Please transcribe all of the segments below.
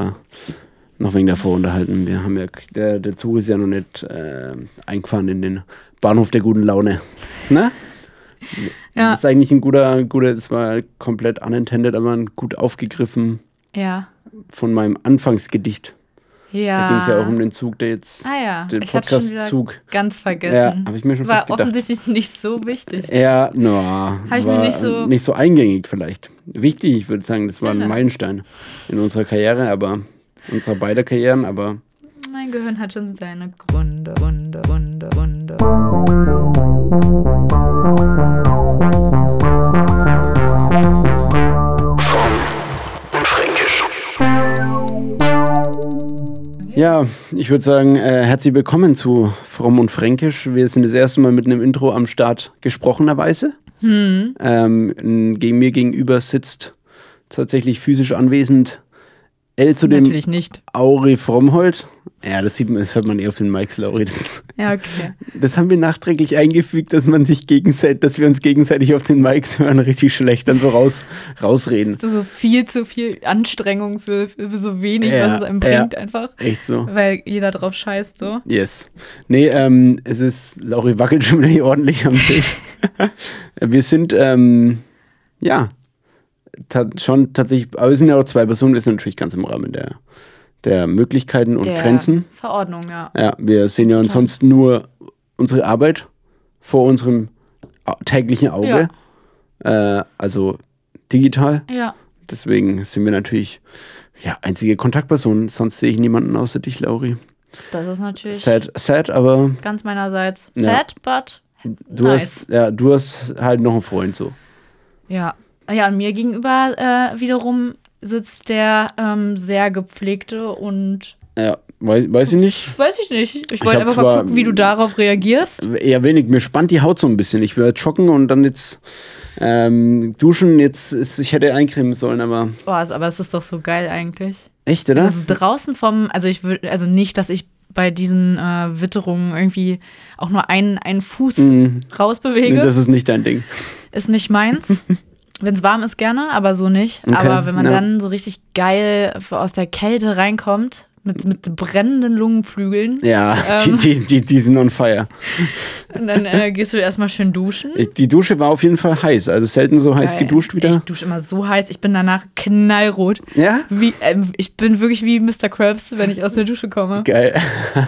aber noch wegen davor unterhalten. Wir haben ja, der, der Zug ist ja noch nicht äh, eingefahren in den Bahnhof der guten Laune. Ne? Ja. Das ist eigentlich ein guter, guter, das war komplett unintended, aber ein gut aufgegriffen Ja. von meinem Anfangsgedicht. Ja. Da ging es ja auch um den Zug, der jetzt, Ah ja, den Podcast-Zug. ganz Ja, vergessen. habe ich mir schon War offensichtlich nicht so wichtig. Ja, no, Hab ich mir nicht so- nicht so eingängig vielleicht. Wichtig, ich würde sagen, das war ein Ja. Meilenstein in unserer Karriere, aber unserer beider Karrieren, aber Mein Gehirn hat schon seine Gründe, Gründe, Gründe, Gründe. Ja, ich würde sagen, äh, herzlich willkommen zu Fromm und Fränkisch. Wir sind das erste Mal mit einem Intro am Start gesprochenerweise. Hm. Ähm, gegen mir gegenüber sitzt tatsächlich physisch anwesend L zu dem Natürlich nicht. Auri Frommhold. Ja, das sieht man, das hört man eh auf den Mikes, Lauri. Das, Ja, okay. das haben wir nachträglich eingefügt, dass man sich gegenseitig, dass wir uns gegenseitig auf den Mikes hören, richtig schlecht dann so raus, rausreden. Das ist so viel zu viel Anstrengung für, für so wenig, Ja, was es einem ja. bringt, einfach. Echt so. Weil jeder drauf scheißt, so. Yes. Nee, ähm, es ist, Lauri wackelt schon wieder hier ordentlich am Tisch. wir sind, ähm, ja, ta schon tatsächlich, aber wir sind ja auch zwei Personen, wir sind natürlich ganz im Rahmen der, der Möglichkeiten und Der Grenzen. Verordnung, ja. Ja, wir sehen ja ansonsten nur unsere Arbeit vor unserem täglichen Auge, äh, also digital. Ja. Deswegen sind wir natürlich ja, einzige Kontaktpersonen. Sonst sehe ich niemanden außer dich, Lauri. Das ist natürlich Sad, sad, aber ganz meinerseits Ja. sad, but du nice. hast, ja, du hast halt noch einen Freund so. Ja. Ja, und mir gegenüber äh, wiederum sitzt der ähm, sehr gepflegte und Ja, weiß, weiß ich nicht. weiß ich nicht. Ich wollte einfach mal gucken, wie du darauf reagierst. Eher wenig. Mir spannt die Haut so ein bisschen. Ich werde joggen und dann jetzt ähm, duschen. Jetzt ist, ich hätte eincremen sollen, aber Boah, aber es ist doch so geil eigentlich. echt, oder? Also draußen vom, also ich würde, also nicht, dass ich bei diesen äh, Witterungen irgendwie auch nur einen, einen Fuß Mhm. rausbewege. Nee, das ist nicht dein Ding. ist nicht meins. Wenn es warm ist, gerne, aber so nicht. Okay, Aber wenn man ja. dann so richtig geil aus der Kälte reinkommt, mit, mit brennenden Lungenflügeln, Ja, Ähm. die, die, die, die sind on fire. und dann äh, gehst du erstmal schön duschen. Die Dusche war auf jeden Fall heiß. Also selten so heiß Geil. geduscht wieder. Ich dusche immer so heiß, ich bin danach knallrot. Ja? Wie, ähm, ich bin wirklich wie Mr. Krabs, wenn ich aus der Dusche komme. Geil.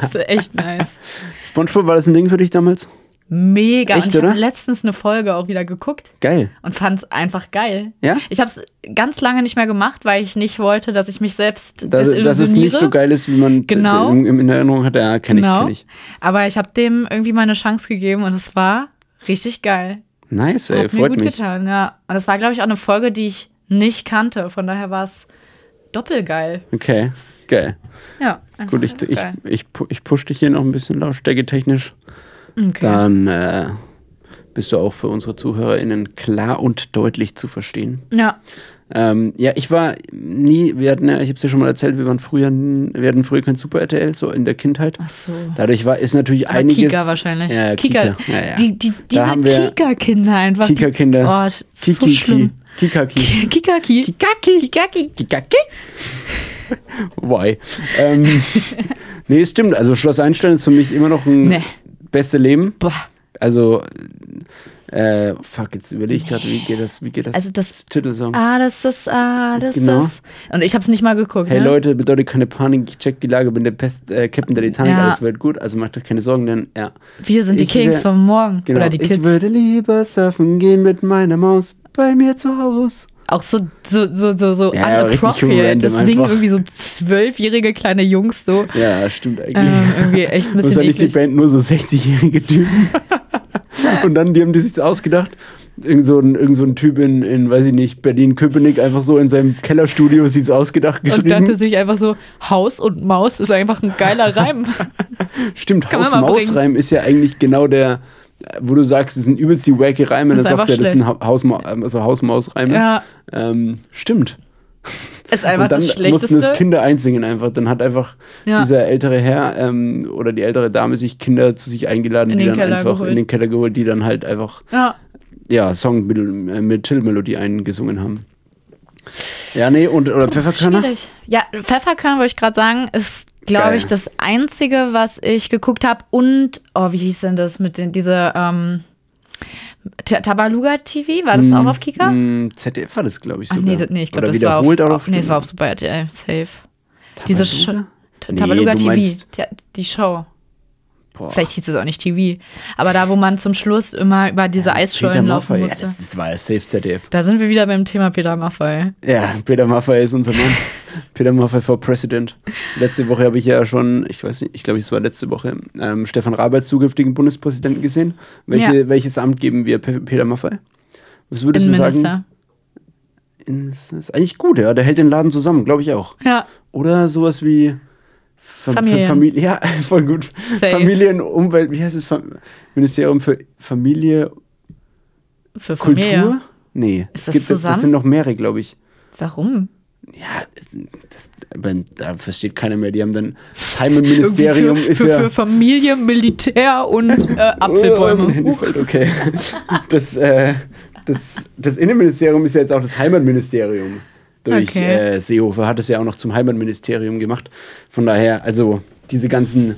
Das ist echt nice. Spongebob, war das ein Ding für dich damals? Mega. Echt, und ich habe letztens eine Folge auch wieder geguckt Geil. und fand es einfach geil. Ja? Ich habe es ganz lange nicht mehr gemacht, weil ich nicht wollte, dass ich mich selbst Dass, dass es nicht so geil ist, wie man Genau. in, in Erinnerung hat. Ja, kenne ich, Genau. kenne ich. Aber ich habe dem irgendwie mal eine Chance gegeben und es war richtig geil. Nice, ey, Hat mir freut gut mich. getan, ja. Und das war, glaube ich, auch eine Folge, die ich nicht kannte. Von daher war es doppelgeil. Okay, geil. Ja. Gut, ich, ich, ich, ich push dich hier noch ein bisschen lautstärke-technisch. Okay. Dann äh, bist du auch für unsere ZuhörerInnen klar und deutlich zu verstehen. Ja. Ähm, ja, ich war nie, wir hatten ja, ich habe es ja schon mal erzählt, wir waren früher, wir hatten früher kein Super RTL, so in der Kindheit. Ach so. Dadurch war, ist natürlich Aber einiges. Kika wahrscheinlich. Ja, Kika. Kika. Ja, ja. Die, die, diese Kika-Kinder einfach. Kika-Kinder. Oh, so schlimm. Kikaki. Kikaki. Kikaki. Kikaki. Kikaki. Why? ähm, nee, es stimmt. Also Schloss Einstein ist für mich immer noch ein Nee. Beste Leben. Boah. Also, äh, fuck, jetzt überlege ich gerade, wie geht das, wie geht das, Also das- Titelsong? Ah, das ist, ah, das Genau. ist. Und ich habe es nicht mal geguckt. Hey ne? Leute, bedeutet keine Panik, ich check die Lage, bin der Best, äh, Captain der Titanic, Ja. alles wird gut, also macht euch keine Sorgen, denn ja. Wir sind die Ich Kings will- vom Morgen. Genau. Oder die Ich Kids. würde lieber surfen gehen mit meiner Maus bei mir zu Hause. Auch so, so, so, so, so Ja, ja, unappropriate. random Das singen irgendwie so zwölfjährige kleine Jungs so. Ja, stimmt eigentlich. Ähm, irgendwie echt ein bisschen Wahrscheinlich die eklig. Band nur so 60-jährige Typen. Und dann, die haben die sich ausgedacht. Irgend so ein, irgend so ein Typ in, in, weiß ich nicht, Berlin-Köpenick, einfach so in seinem Kellerstudio sich ausgedacht Und dachte geschrieben. sich einfach so, Haus und Maus ist einfach ein geiler Reim. Stimmt, Haus-Maus-Reim ist ja eigentlich genau der, wo du sagst, das sind übelst die wacky Reime, Das dann ist sagst du ja, das sind Ha- Hausma also Haus-Maus-Reime. ja, Ähm, stimmt. Ist einfach Und dann das mussten das Kinder einsingen einfach. Dann hat einfach Ja. dieser ältere Herr ähm, oder die ältere Dame sich Kinder zu sich eingeladen, In die dann Keller einfach geholt. in den Keller geholt, die dann halt einfach ja, ja, Song mit, äh, mit Titelmelodie eingesungen haben. Ja, nee, und oder Pfefferkörner? Schwierig. Ja, Pfefferkörner wollte ich gerade sagen, ist, glaube ich, das Einzige, was ich geguckt habe. Und, oh, wie hieß denn das mit den, diese, ähm, Tabaluga TV? War das auch auf Kika? Mm, ZDF war das, glaube ich, Ach sogar. nee, das- nee, ich glaube, das war auf, wiederholt auch auf, nee, es war auf Super RTL, safe. Diese Sch Tabaluga? Nee, Tabaluga TV, die, die Show. Boah. Vielleicht hieß es auch nicht TV. Aber da, wo man zum Schluss immer über diese Peter Eisschollen laufen Maffay, ja, musste. das, das war ja safe ZDF. da sind wir wieder beim Thema Peter Maffay. Ja, Peter Maffay ist unser Mann. Peter Maffay for President. Letzte Woche habe ich ja schon, ich weiß nicht, ich glaube, es war letzte Woche, ähm, Stefan als zukünftigen Bundespräsidenten gesehen. Welche, Ja. Welches Amt geben wir Pe Peter Maffay? Was würdest du sagen? In- Das ist eigentlich gut, ja. Der hält den Laden zusammen, glaube ich auch. Ja, Oder sowas wie Fa Familien. Für Familie. Ja, voll gut. Safe. Familien, Umwelt, wie heißt es? Ministerium für Familie, für Familie. Kultur? Nee, Ist es das gibt, das zusammen? sind noch mehrere, glaube ich. Warum? Ja, das, da versteht keiner mehr. Die haben dann das Heimatministerium Irgendwie ist für, ja. für, für Familie, Militär und äh, Oh, Apfelbäume. Handy fällt, okay. Das, äh, das, das Innenministerium ist ja jetzt auch das Heimatministerium. Durch Okay. äh, Seehofer hat es ja auch noch zum Heimatministerium gemacht. Von daher, also diese ganzen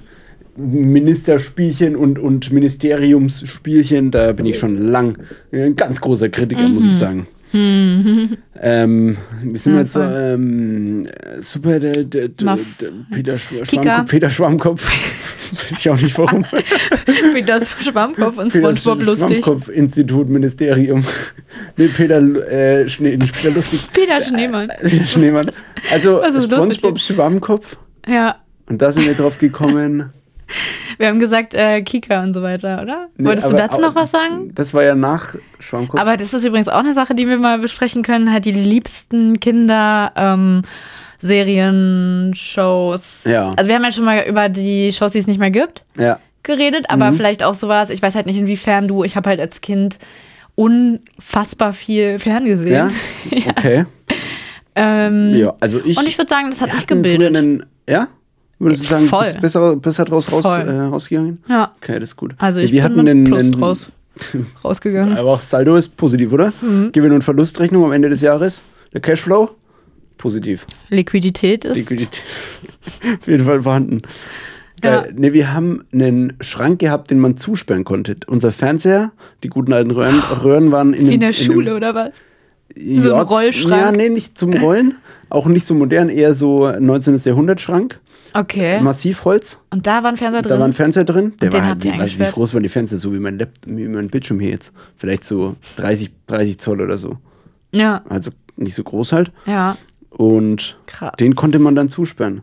Ministerspielchen und, und Ministeriumsspielchen, da bin ich schon lang ein ganz großer Kritiker, muss ich sagen. Ähm, wie sind wir Ja, jetzt. Ähm, äh, super, der, der, der, der Peter, Schw. Schwammkopf, Peter Schwammkopf. Weiß ich auch nicht warum. Das Schwammkopf und Peter Spongebob lustig. Schwammkopf Institut Ministerium. nee, Peter, äh, Schnee, nicht Peter Lustig. Peter Schneemann. Äh, Schneemann. Also, Spongebob Schwammkopf. Ja, Und da sind wir drauf gekommen. wir haben gesagt äh, Kika und so weiter, oder? Nee, Wolltest du dazu noch was sagen? Das war ja nach Schwammkopf. Aber das ist übrigens auch eine Sache, die wir mal besprechen können. Halt die liebsten Kinder. Ähm, Serien, Shows. Ja. Also wir haben ja schon mal über die Shows, die es nicht mehr gibt, ja. geredet, aber Mhm. vielleicht auch sowas. Ich weiß halt nicht, inwiefern du. Ich habe halt als Kind unfassbar viel ferngesehen. Ja? Okay. Ähm, Ja, also ich. Und ich würde sagen, das hat mich gebildet. Einen, ja? Würdest du sagen, Voll. bist besser, besser draus raus, äh, rausgegangen? Ja. Okay, das ist gut. Also ich wir bin hatten einen, Plus einen, draus, rausgegangen. Aber auch Saldo ist positiv, oder? Mhm. Gewinn- und Verlustrechnung am Ende des Jahres. Der Cashflow? Positiv. Liquidität ist. Liquidität. Auf jeden Fall vorhanden. Ja. Geil. Ne, wir haben einen Schrank gehabt, den man zusperren konnte. Unser Fernseher, die guten alten Röhren, Röhren waren in Wie in der in Schule einem, oder was? ja, so ein Rollschrank? Ja, nee, nicht zum Rollen. Auch nicht so modern, eher so 19. Jahrhundert Schrank. Okay. Massivholz. Und da war ein Fernseher Da drin. war ein Fernseher drin. Der war halt, wie, weiß, wie eingesperrt? groß waren die Fenster? So wie mein, Lap wie mein Bildschirm hier jetzt. Vielleicht so 30, 30 Zoll oder so. ja, Also nicht so groß halt. ja. Und Krass. den konnte man dann zusperren.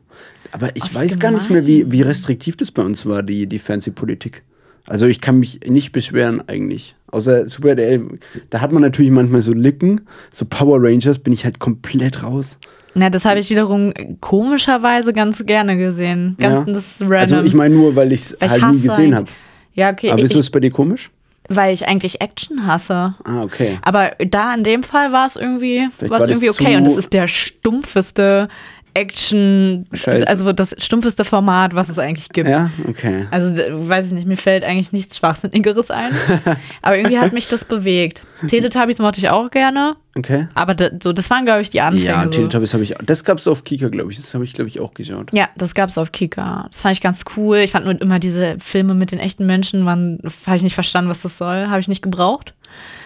Aber ich wie weiß gar nicht mehr, wie, wie restriktiv das bei uns war, die, die Fernsehpolitik. Also ich kann mich nicht beschweren eigentlich. Außer Super RTL, da hat man natürlich manchmal so Licken, so Power Rangers bin ich halt komplett raus. Na, das habe ich wiederum komischerweise ganz gerne gesehen. Ganz Ja. das ist random. Also ich meine nur, weil ich es Weil ich halt nie gesehen habe. ja, okay. Aber ist das bei dir komisch? weil ich eigentlich Action hasse. Ah, okay. Aber da in dem Fall war es irgendwie, Vielleicht war es irgendwie okay. Und das ist der stumpfeste Action, Scheiße. also das stumpfeste Format, was es eigentlich gibt. Ja, okay. Also weiß ich nicht, mir fällt eigentlich nichts Schwachsinnigeres ein. aber irgendwie hat mich das bewegt. Teletubbies mochte ich auch gerne. Okay. Aber da, so, das waren, glaube ich, die Anfänge. Ja, so. Teletubbies habe ich, das gab es auf Kika, glaube ich. Das habe ich, glaube ich, auch geschaut. Ja, das gab's auf Kika. Das fand ich ganz cool. Ich fand nur immer diese Filme mit den echten Menschen, habe ich nicht verstanden, was das soll. Habe ich nicht gebraucht.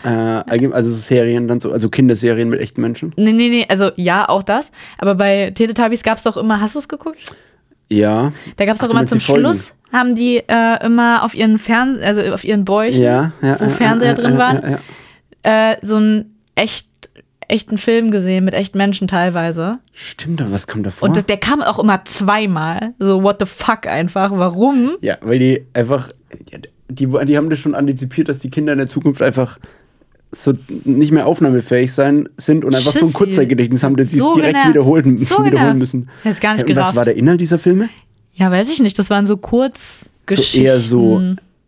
Äh, also so Serien dann so, also Kinderserien mit echten Menschen. Nee, nee, nee, also ja, auch das. Aber bei Teletubbies gab's doch immer, hast du es geguckt? Ja. Da gab's Ach, doch immer zum? Schluss, haben die äh, immer auf ihren Fern also auf ihren Bäuchen, Ja, ja. wo äh, Fernseher drin waren, äh, so einen echt, echten Film gesehen mit echten Menschen teilweise. Stimmt, aber was kam davor? Und das, der kam auch immer zweimal. So, what the fuck einfach. Warum? ja, weil die einfach, die, die haben das schon antizipiert, dass die Kinder in der Zukunft einfach so nicht mehr aufnahmefähig sein sind und einfach so ein Schissi. Kurzzeitgedächtnis haben, dass sie es So direkt genau. wiederholen, So wiederholen genau. müssen. Jetzt gar nicht Ja, und was gerafft. war der Inhalt dieser Filme? Ja, weiß ich nicht. Das waren so kurz So eher so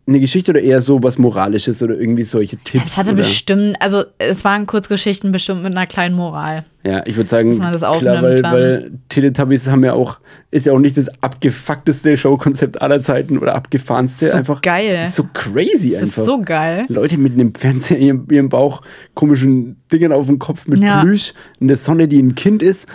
eine Geschichte oder eher so was Moralisches oder irgendwie solche Tipps? Es hatte oder? bestimmt, also es waren Kurzgeschichten bestimmt mit einer kleinen Moral. Ja, ich würde sagen, Dass man das klar, weil, weil Teletubbies haben ja auch, ist ja auch nicht das abgefuckteste Showkonzept aller Zeiten oder abgefahrenste. So einfach. geil. Das ist so crazy Das einfach. ist so geil. Leute mit einem Fernseher in ihrem, ihrem Bauch, komischen Dingen auf dem Kopf mit Ja. Plüsch, in der Sonne, die ein Kind ist.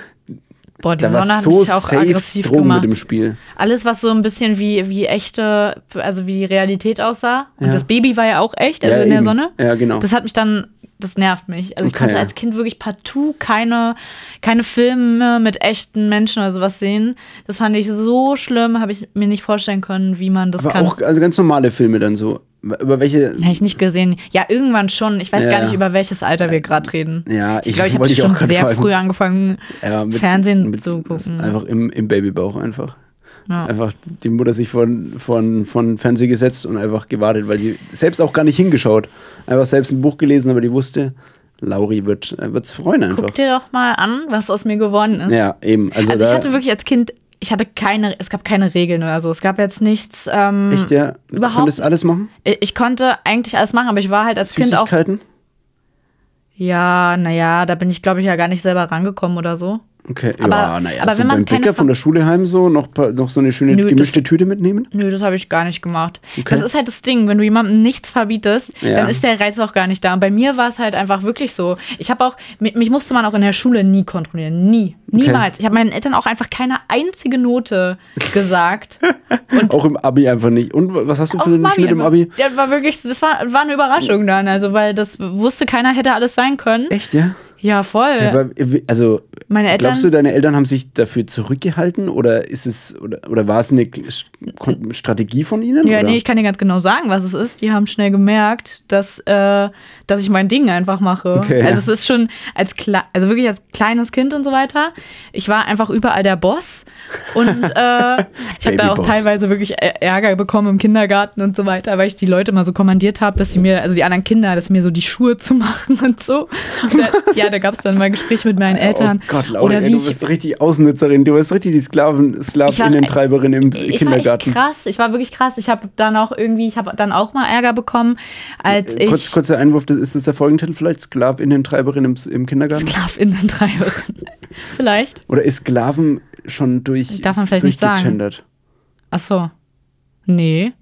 Boah, die Da Sonne hat so mich auch aggressiv Drogen gemacht. mit dem Spiel. Alles, was so ein bisschen wie, wie echte, also wie Realität aussah. Und Ja. das Baby war ja auch echt, also Ja, in der eben. Sonne. Ja, genau. Das hat mich dann, das nervt mich. Also ich Okay, konnte ja. als Kind wirklich partout keine, keine Filme mit echten Menschen oder sowas sehen. Das fand ich so schlimm, habe ich mir nicht vorstellen können, wie man das Aber kann. auch also ganz normale Filme dann so. Über welche. Habe ich nicht gesehen. Ja, irgendwann schon. Ich weiß Ja. gar nicht, über welches Alter wir gerade reden. Ja, Ich glaube, ich habe grad sehr fragen. früh angefangen, Ja, mit- Fernsehen mit- zu gucken. Einfach im, im Babybauch einfach. Ja. Einfach die Mutter sich von, von, von Fernseher gesetzt und einfach gewartet, weil sie selbst auch gar nicht hingeschaut. Einfach selbst ein Buch gelesen, aber die wusste, Lauri wird es freuen einfach. Guck dir doch mal an, was aus mir geworden ist. Ja, eben. Also, Also ich hatte wirklich als Kind, ich hatte keine, es gab keine Regeln oder so. Es gab jetzt nichts. Ähm, Echt, ja? Du überhaupt konntest alles machen? Ich konnte eigentlich alles machen, aber ich war halt als Kind auch. Ja, naja, da bin ich, glaube ich, ja gar nicht selber rangekommen oder so. Okay, Aber- ja, naja, aber so wenn man beim Bäcker von Ver- der Schule heim so noch, noch so eine schöne Nö, das- gemischte Tüte mitnehmen? Nö, das habe ich gar nicht gemacht. Okay. Das ist halt das Ding, wenn du jemandem nichts verbietest, Ja. dann ist der Reiz auch gar nicht da. Und bei mir war es halt einfach wirklich so. Ich habe auch, mich, mich musste man auch in der Schule nie kontrollieren. Nie. Niemals. Ich habe meinen Eltern auch einfach keine einzige Note gesagt. Und Auch im Abi einfach nicht. Und was hast du für einen Schnitt im. Abi? Ja, war wirklich, das war, war eine Überraschung dann. Also, weil das wusste keiner, hätte alles sein können. Echt, ja? Ja, voll. Aber, also, Meine Eltern- glaubst du, deine Eltern haben sich dafür zurückgehalten oder ist es oder, oder war es eine Strategie von ihnen? Ja, oder? nee, ich kann dir ganz genau sagen, was es ist. Die haben schnell gemerkt, dass, äh, dass ich mein Ding einfach mache. Okay, also ja. es ist schon als also wirklich als kleines Kind und so weiter. Ich war einfach überall der Boss und äh, ich habe da auch teilweise wirklich Ärger bekommen im Kindergarten und so weiter, weil ich die Leute mal so kommandiert habe, dass sie mir, also die anderen Kinder, dass mir so die Schuhe zu machen und so. Und da, ja, da gab es dann mal Gespräche mit meinen Eltern. Oh Gott, Laura, oder ey, wie du ich bist richtig Ausnutzerin, du bist richtig die Sklaven, Sklavinnentreiberin im ich Kindergarten. war krass. Ich war wirklich krass. Ich habe dann auch irgendwie, ich habe dann auch mal Ärger bekommen, als ich Kurz, kurzer Einwurf, das ist das der Folgentitel vielleicht? Sklavinnentreiberin im, im Kindergarten? Sklavinnentreiberin. Vielleicht. Oder ist Sklaven schon durch Darf man vielleicht nicht sagen. Ach so. Nee.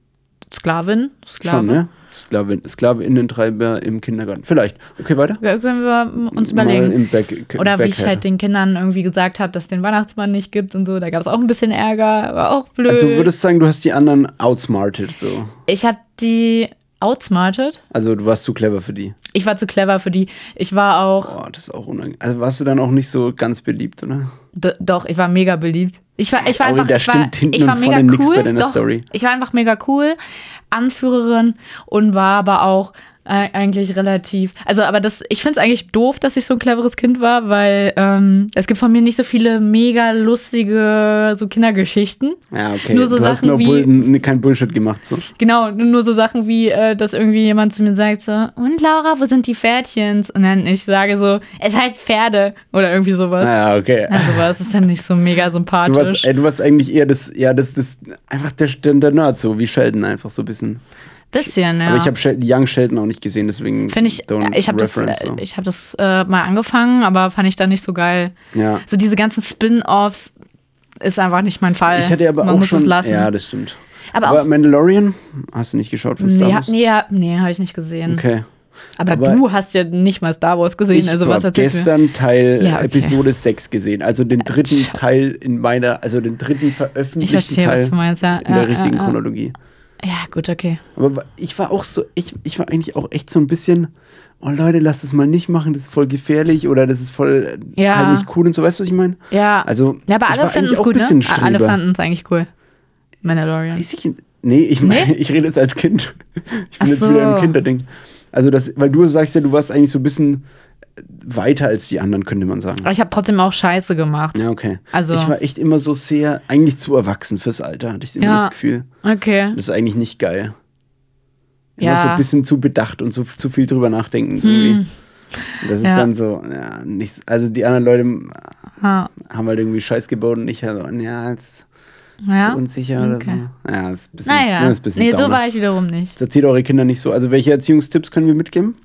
Sklavin? Sklave. Schon, ne? Sklavin, Sklavinnentreiber im Kindergarten. Vielleicht. Okay, weiter? Ja, Können wir uns überlegen. Back, Oder wie ich halt den Kindern irgendwie gesagt habe, dass es den Weihnachtsmann nicht gibt und so. Da gab es auch ein bisschen Ärger, war auch blöd. Also du würdest sagen, du hast die anderen outsmarted, so. ich habe die outsmarted. Also du warst zu clever für die. Ich war zu clever für die. Ich war auch, Boah, das ist auch unangenehm. Also warst du dann auch nicht so ganz beliebt, oder? D doch, ich war mega beliebt. Ich war, ich war einfach, ich war, ich war mega cool. doch. Ich war einfach mega cool, Anführerin und war aber auch eigentlich relativ. Also, aber das, ich finde es eigentlich doof, dass ich so ein cleveres Kind war, weil ähm, es gibt von mir nicht so viele mega lustige so Kindergeschichten. Ja, okay. Nur so du hast Sachen nur wie- Bull, kein Bullshit gemacht, so. Genau, nur so Sachen wie, äh, dass irgendwie jemand zu mir sagt so, und Laura, wo sind die Pferdchens? Und dann ich sage so, es heißt Pferde oder irgendwie sowas. Ja, okay. Also was ist dann nicht so mega Du sympathisch. warst, ey, du warst eigentlich eher das, ja, das, das, einfach der, der, der Nerd, so wie Sheldon, einfach so ein bisschen. Bisschen, ja. Aber ich habe Young Sheldon auch nicht gesehen, deswegen. Finde ich, don't ich habe das, äh, so. ich hab das äh, mal angefangen, aber fand ich dann nicht so geil. Ja. So diese ganzen Spin-Offs ist einfach nicht mein Fall. Ich hatte aber Man auch muss schon. es lassen. Ja, das stimmt. aber Aber Mandalorian hast du nicht geschaut von Star nee, Wars? ha- nee, nee habe ich nicht gesehen. Okay. Aber, Aber du hast ja nicht mal Star Wars gesehen, Ich also habe was erzählst du mir? gestern Teil Ja, okay. Episode 6 gesehen, also den dritten. Teil in meiner, also den dritten Ich veröffentlichten verstehe, Teil was du meinst, ja. in der Ja, richtigen ja, ja. Chronologie. Ja, gut, okay. Aber ich war auch so, ich, ich war eigentlich auch echt so ein bisschen, oh Leute, lasst das mal nicht machen, das ist voll gefährlich oder das ist voll äh, Ja. halt nicht cool und so, weißt du, was ich meine? Ja, Also, ja aber alle eigentlich es gut, ne? Alle fanden es eigentlich cool. Mandalorian. Weiß ich, nee, ich, Nee? ich rede jetzt als Kind. Ich Ach bin jetzt so. wieder im Kinderding. Also, das, weil du sagst ja, du warst eigentlich so ein bisschen weiter als die anderen, könnte man sagen. Aber ich habe trotzdem auch Scheiße gemacht. Ja, okay. Also- ich war echt immer so sehr, eigentlich zu erwachsen fürs Alter, hatte ich immer Ja. das Gefühl. Okay. Das ist eigentlich nicht geil. Immer Ja. Hm. so ein bisschen zu bedacht und so zu viel drüber nachdenken irgendwie. Das ist Ja. dann so, ja, nicht, also die anderen Leute Ja. haben halt irgendwie Scheiß gebaut und ich halt so, ja, jetzt Ja? zu unsicher Okay. oder so. Ja, das ist ein bisschen, Naja, das ist ein bisschen nee, so Downer. war ich wiederum nicht. Das erzählt eure Kinder nicht so. Also welche Erziehungstipps können wir mitgeben?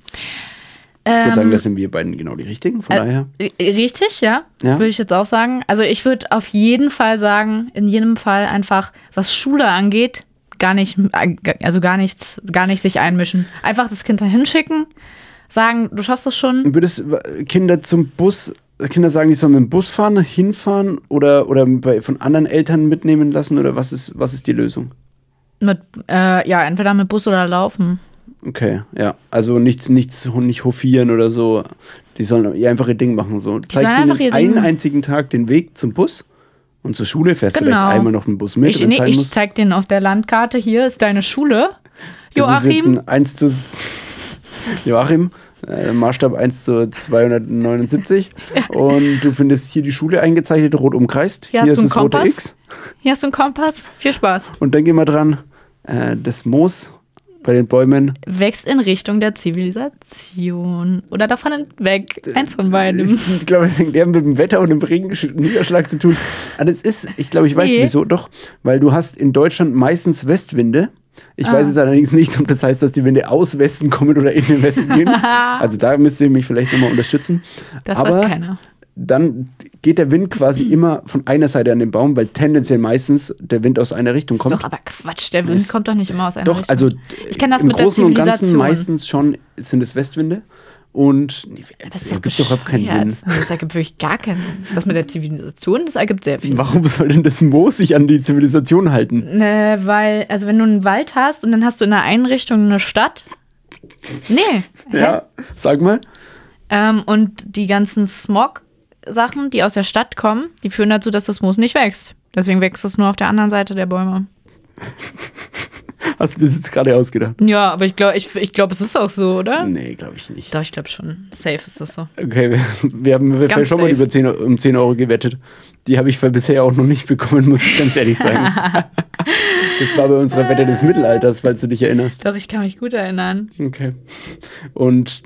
Ich würde sagen, Ähm, das sind wir beiden genau die richtigen. Von Äh, daher. Richtig, ja. Ja? Würde ich jetzt auch sagen. Also ich würde auf jeden Fall sagen, in jedem Fall einfach, was Schule angeht, gar nicht, also gar nichts, gar nicht sich einmischen. Einfach das Kind dahin schicken, sagen, du schaffst das schon. Würdest du Kinder zum Bus, Kinder sagen, die sollen mit dem Bus fahren, hinfahren oder, oder bei, von anderen Eltern mitnehmen lassen oder was ist, was ist die Lösung? Mit, äh, ja, entweder mit Bus oder laufen. Okay, ja. Also nichts, nichts, nicht hofieren oder so. Die sollen ihr einfach ihr Ding machen. So. Du zeigst sollen einfach ihnen einen Ding- einzigen Tag den Weg zum Bus und zur Schule, fährst Genau. vielleicht einmal noch einen Bus mit. Ich, nee, ich zeig denen auf der Landkarte, hier ist deine Schule. Das Joachim, ein 1 zu Joachim, äh, Maßstab 1 zu 279. Und du findest hier die Schule eingezeichnet, rot umkreist. Hier Hier, hast ist du einen das rote Kompass. X. hier hast du einen Kompass. Viel Spaß. Und dann gehen wir dran. Äh, das Moos bei den Bäumen. Wächst in Richtung der Zivilisation. Oder davon weg. Eins von beidem. Ich glaube, die haben mit dem Wetter und dem Regenniederschlag zu tun. Aber das ist, ich glaube, ich weiß Nee. wieso, doch, weil du hast in Deutschland meistens Westwinde. Ich Ah. weiß jetzt allerdings nicht, ob das heißt, dass die Winde aus Westen kommen oder in den Westen gehen. also da müsst ihr mich vielleicht nochmal unterstützen. Das Aber weiß keiner. Dann geht der Wind quasi immer von einer Seite an den Baum, weil tendenziell meistens der Wind aus einer Richtung Ist kommt. doch aber Quatsch. Der Wind Es- kommt doch nicht immer aus einer Doch, Richtung. also Ich kenn das im mit der Großen und Ganzen meistens schon sind es Westwinde. Und nee, Das das ist ergibt doch überhaupt keinen. Sinn. Das ergibt wirklich gar keinen Sinn. Das mit der Zivilisation, das ergibt sehr viel. Warum soll denn das Moos sich an die Zivilisation halten? Ne, weil, also wenn du einen Wald hast und dann hast du in der einen Richtung eine Stadt. Nee. Hä? Ja, sag mal. Ähm, und die ganzen Smog-Sachen, die aus der Stadt kommen, die führen dazu, dass das Moos nicht wächst. Deswegen wächst es nur auf der anderen Seite der Bäume. Hast du das jetzt gerade ausgedacht? Ja, aber ich glaube, ich, ich glaub, es ist auch so, oder? Nee, glaube ich nicht. Doch, ich glaube schon. Safe ist das so. Okay, wir, wir haben wir schon mal safe. über 10, Eu- um 10 Euro gewettet. Die habe ich bisher auch noch nicht bekommen, muss ich ganz ehrlich sagen. das war bei unserer Wette des Mittelalters, falls du dich erinnerst. Doch, ich kann mich gut erinnern. Okay. Und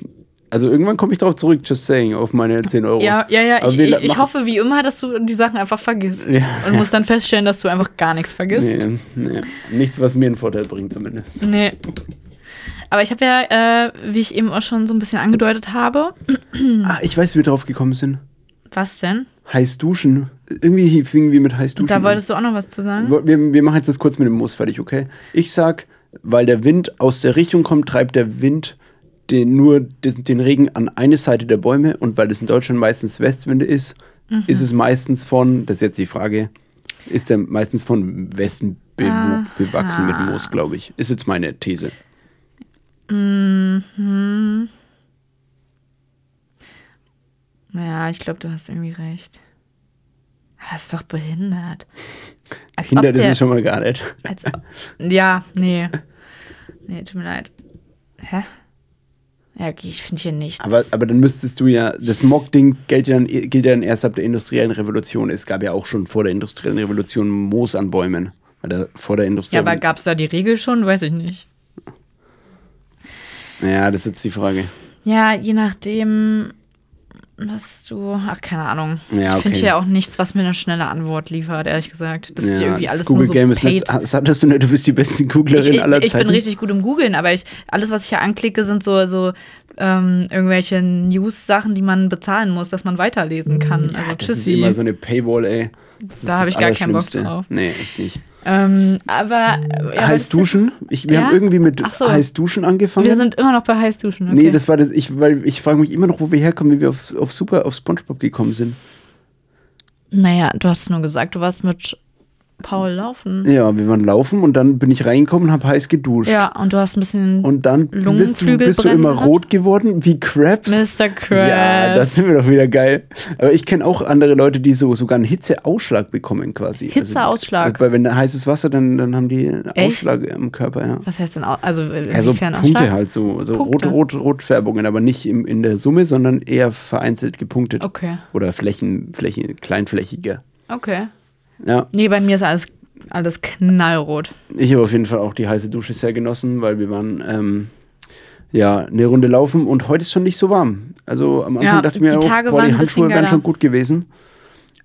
also irgendwann komme ich darauf zurück, just saying, auf meine 10 Euro. Ja, ja, ja. Ich, ich, ich hoffe wie immer, dass du die Sachen einfach vergisst. Ja. Und musst dann feststellen, dass du einfach gar nichts vergisst. Nee, nee. Nichts, was mir einen Vorteil bringt, zumindest. Nee. Aber ich habe ja, äh, wie ich eben auch schon so ein bisschen angedeutet habe. Ah, ich weiß, wie wir drauf gekommen sind. Was denn? Heiß duschen. Irgendwie fingen wir mit heiß duschen. Und da an. wolltest du auch noch was zu sagen? Wir, wir machen jetzt das kurz mit dem Moos fertig, okay? Ich sag, weil der Wind aus der Richtung kommt, treibt der Wind den, nur den, den Regen an eine Seite der Bäume und weil es in Deutschland meistens Westwinde ist, Mhm. ist es meistens von, das ist jetzt die Frage, ist der meistens von Westen bewu- Aha. bewachsen mit Moos, glaube ich. Ist jetzt meine These. Mhm. Ja, ich glaube, du hast irgendwie recht. Das ist doch behindert. Als ob Hindert ist es schon mal gar nicht. Als ja, nee. Nee, tut mir leid. Hä? Ja, okay, ich finde hier nichts. Aber, aber dann müsstest du ja, das Smog-Ding gilt ja, dann, gilt ja dann erst ab der industriellen Revolution. Es gab ja auch schon vor der industriellen Revolution Moos an Bäumen. Da, vor der ja, industriellen aber gab es da die Regel schon? Weiß ich nicht. Ja, das ist jetzt die Frage. Ja, je nachdem, was du. Ach, keine Ahnung. Ja, ich finde okay. hier auch nichts, was mir eine schnelle Antwort liefert, ehrlich gesagt. Das ist hier ja, irgendwie das alles Google nur so Game ist paid. nicht. Das hattest du nicht, du bist die beste Ich, Googlerin ich, aller ich Zeiten. bin richtig gut im Googeln, aber ich, alles, was ich hier anklicke, sind so, so ähm, irgendwelche News-Sachen, die man bezahlen muss, dass man weiterlesen kann. Also das ist tschüssi. immer so eine Paywall, ey. Das ist Da hab das ich gar keinen Bock drauf. Nee, echt nicht. Ähm, aber äh, ja, heiß duschen? Ich, wir Ja? haben irgendwie mit so. heiß duschen angefangen. Wir sind immer noch bei heiß duschen. Okay. Nee, das war das, ich, weil ich frage mich immer noch, wo wir herkommen, wie wir auf, auf Super, auf Spongebob gekommen sind. naja, du hast nur gesagt, du warst mit Paul laufen. Ja, wir waren laufen und dann bin ich reingekommen und habe heiß geduscht. Ja, und du hast ein bisschen Und dann bist du, bist du immer gehabt? rot geworden, wie Krabs. Mr. Krabs. Ja, das sind wir doch wieder geil. Aber ich kenne auch andere Leute, die so sogar einen Hitzeausschlag bekommen quasi. Hitzeausschlag? Also, also bei, wenn heißes Wasser, dann, dann haben die einen Echt? Ausschlag im Körper, ja. Was heißt denn, also Ja, so inwiefern Punkte halt, so, so Punkte. rot, rot, Rotfärbungen, aber nicht im, in der Summe, sondern eher vereinzelt gepunktet. Okay, Oder Flächen, Flächen, kleinflächiger. okay. Ja, Nee, bei mir ist alles, alles knallrot. ich habe auf jeden Fall auch die heiße Dusche sehr genossen, weil wir waren ähm, ja eine Runde laufen und heute ist schon nicht so warm. Also am Anfang Ja, dachte ich mir die auch, Tage boah, waren die Handschuhe wären schon gut gewesen.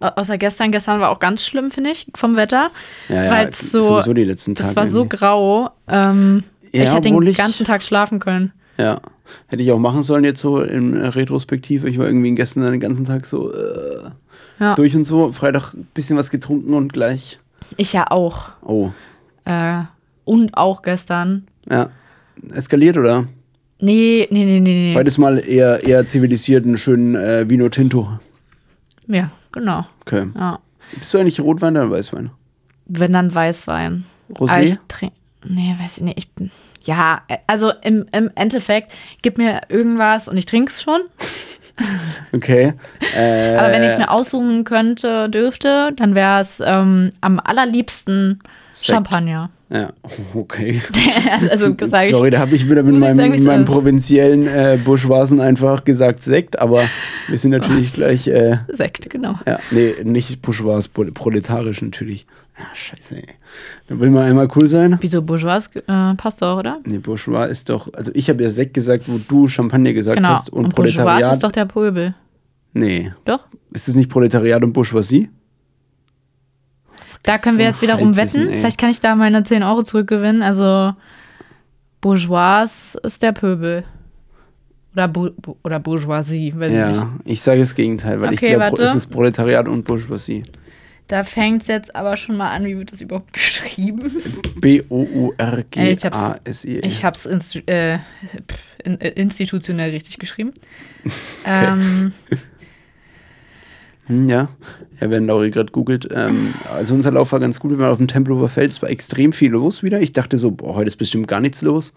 Au- Außer gestern. Gestern war auch ganz schlimm, finde ich, vom Wetter. Ja, ja, weil es so, sowieso die letzten Tage. das war so grau. Ähm, Ja, ich hätte den ich- ganzen Tag schlafen können. Ja. Hätte ich auch machen sollen jetzt so in Retrospektive. Ich war irgendwie gestern den ganzen Tag so äh, Ja. durch und so. Freitag ein bisschen was getrunken und gleich. Ich ja auch. Oh. Äh, und auch gestern. Ja. Eskaliert oder? Nee, nee, nee, nee, nee. Beides mal eher, eher zivilisiert, einen schönen äh, Vino Tinto. Ja, genau. Okay. Ja. Bist du eigentlich Rotwein oder Weißwein? Wenn dann Weißwein. Rosé? Aber ich trink, nee, weiß ich nicht. Ich, bin- ja, also im, im Endeffekt, gib mir irgendwas und ich trinke es schon. Okay. Äh, Aber wenn ich es mir aussuchen könnte, dürfte, dann wäre es ähm, am allerliebsten Sekt. Champagner. Ja, okay. also sage ich. Sorry, da habe ich wieder mit meinem, sagen, meinem provinziellen äh, Bourgeoisen einfach gesagt Sekt, aber wir sind natürlich gleich, äh, Sekt, genau. ja, nee, nicht bourgeois, pro- proletarisch natürlich. Ah, scheiße, ey. Da will man einmal cool sein. Wieso Bourgeois äh, passt doch, oder? Nee, Bourgeois ist doch, also ich habe ja Sekt gesagt, wo du Champagner gesagt Genau. hast und, Und, Bourgeois Proletariat. ist doch der Pöbel. nee, Doch? ist es nicht Proletariat und Bourgeoisie? Da können wir jetzt wiederum wetten. ey. Vielleicht kann ich da meine 10 Euro zurückgewinnen. Also Bourgeois ist der Pöbel. Oder, Bu oder Bourgeoisie, weiß ich nicht. Ja, ich sage das Gegenteil, weil ich Okay, glaube, warte. es ist Proletariat und Bourgeoisie. Da fängt es jetzt aber schon mal an, wie wird das überhaupt geschrieben? B-O-U-R-G-A-S-I. Ich habe es instu äh, in, äh, institutionell richtig geschrieben. Ähm, Hm, ja. ja, wenn Lauri gerade googelt. Ähm, also unser Lauf war ganz gut. Wir waren auf dem Tempelhofer Feld. Es war extrem viel los wieder. Ich dachte so, boah, heute ist bestimmt gar nichts los.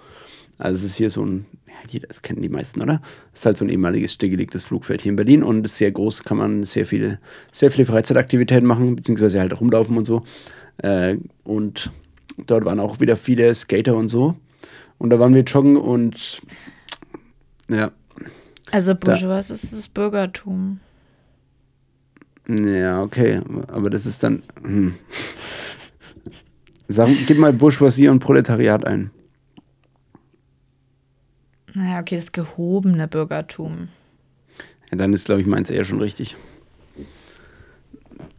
Also es ist hier so ein, ja, jeder, das kennen die meisten, oder? Es ist halt so ein ehemaliges stillgelegtes Flugfeld hier in Berlin und ist sehr groß, kann man sehr viele, sehr viele Freizeitaktivitäten machen, beziehungsweise halt rumlaufen und so. Äh, und dort waren auch wieder viele Skater und so. Und da waren wir joggen und ja, also Bourgeois ist das Bürgertum. Ja, okay. Aber das ist dann. Hm. Sag, gib mal Bourgeoisie und Proletariat ein. Naja, okay, das gehobene Bürgertum. Ja, dann ist, glaube ich, meins eher schon richtig.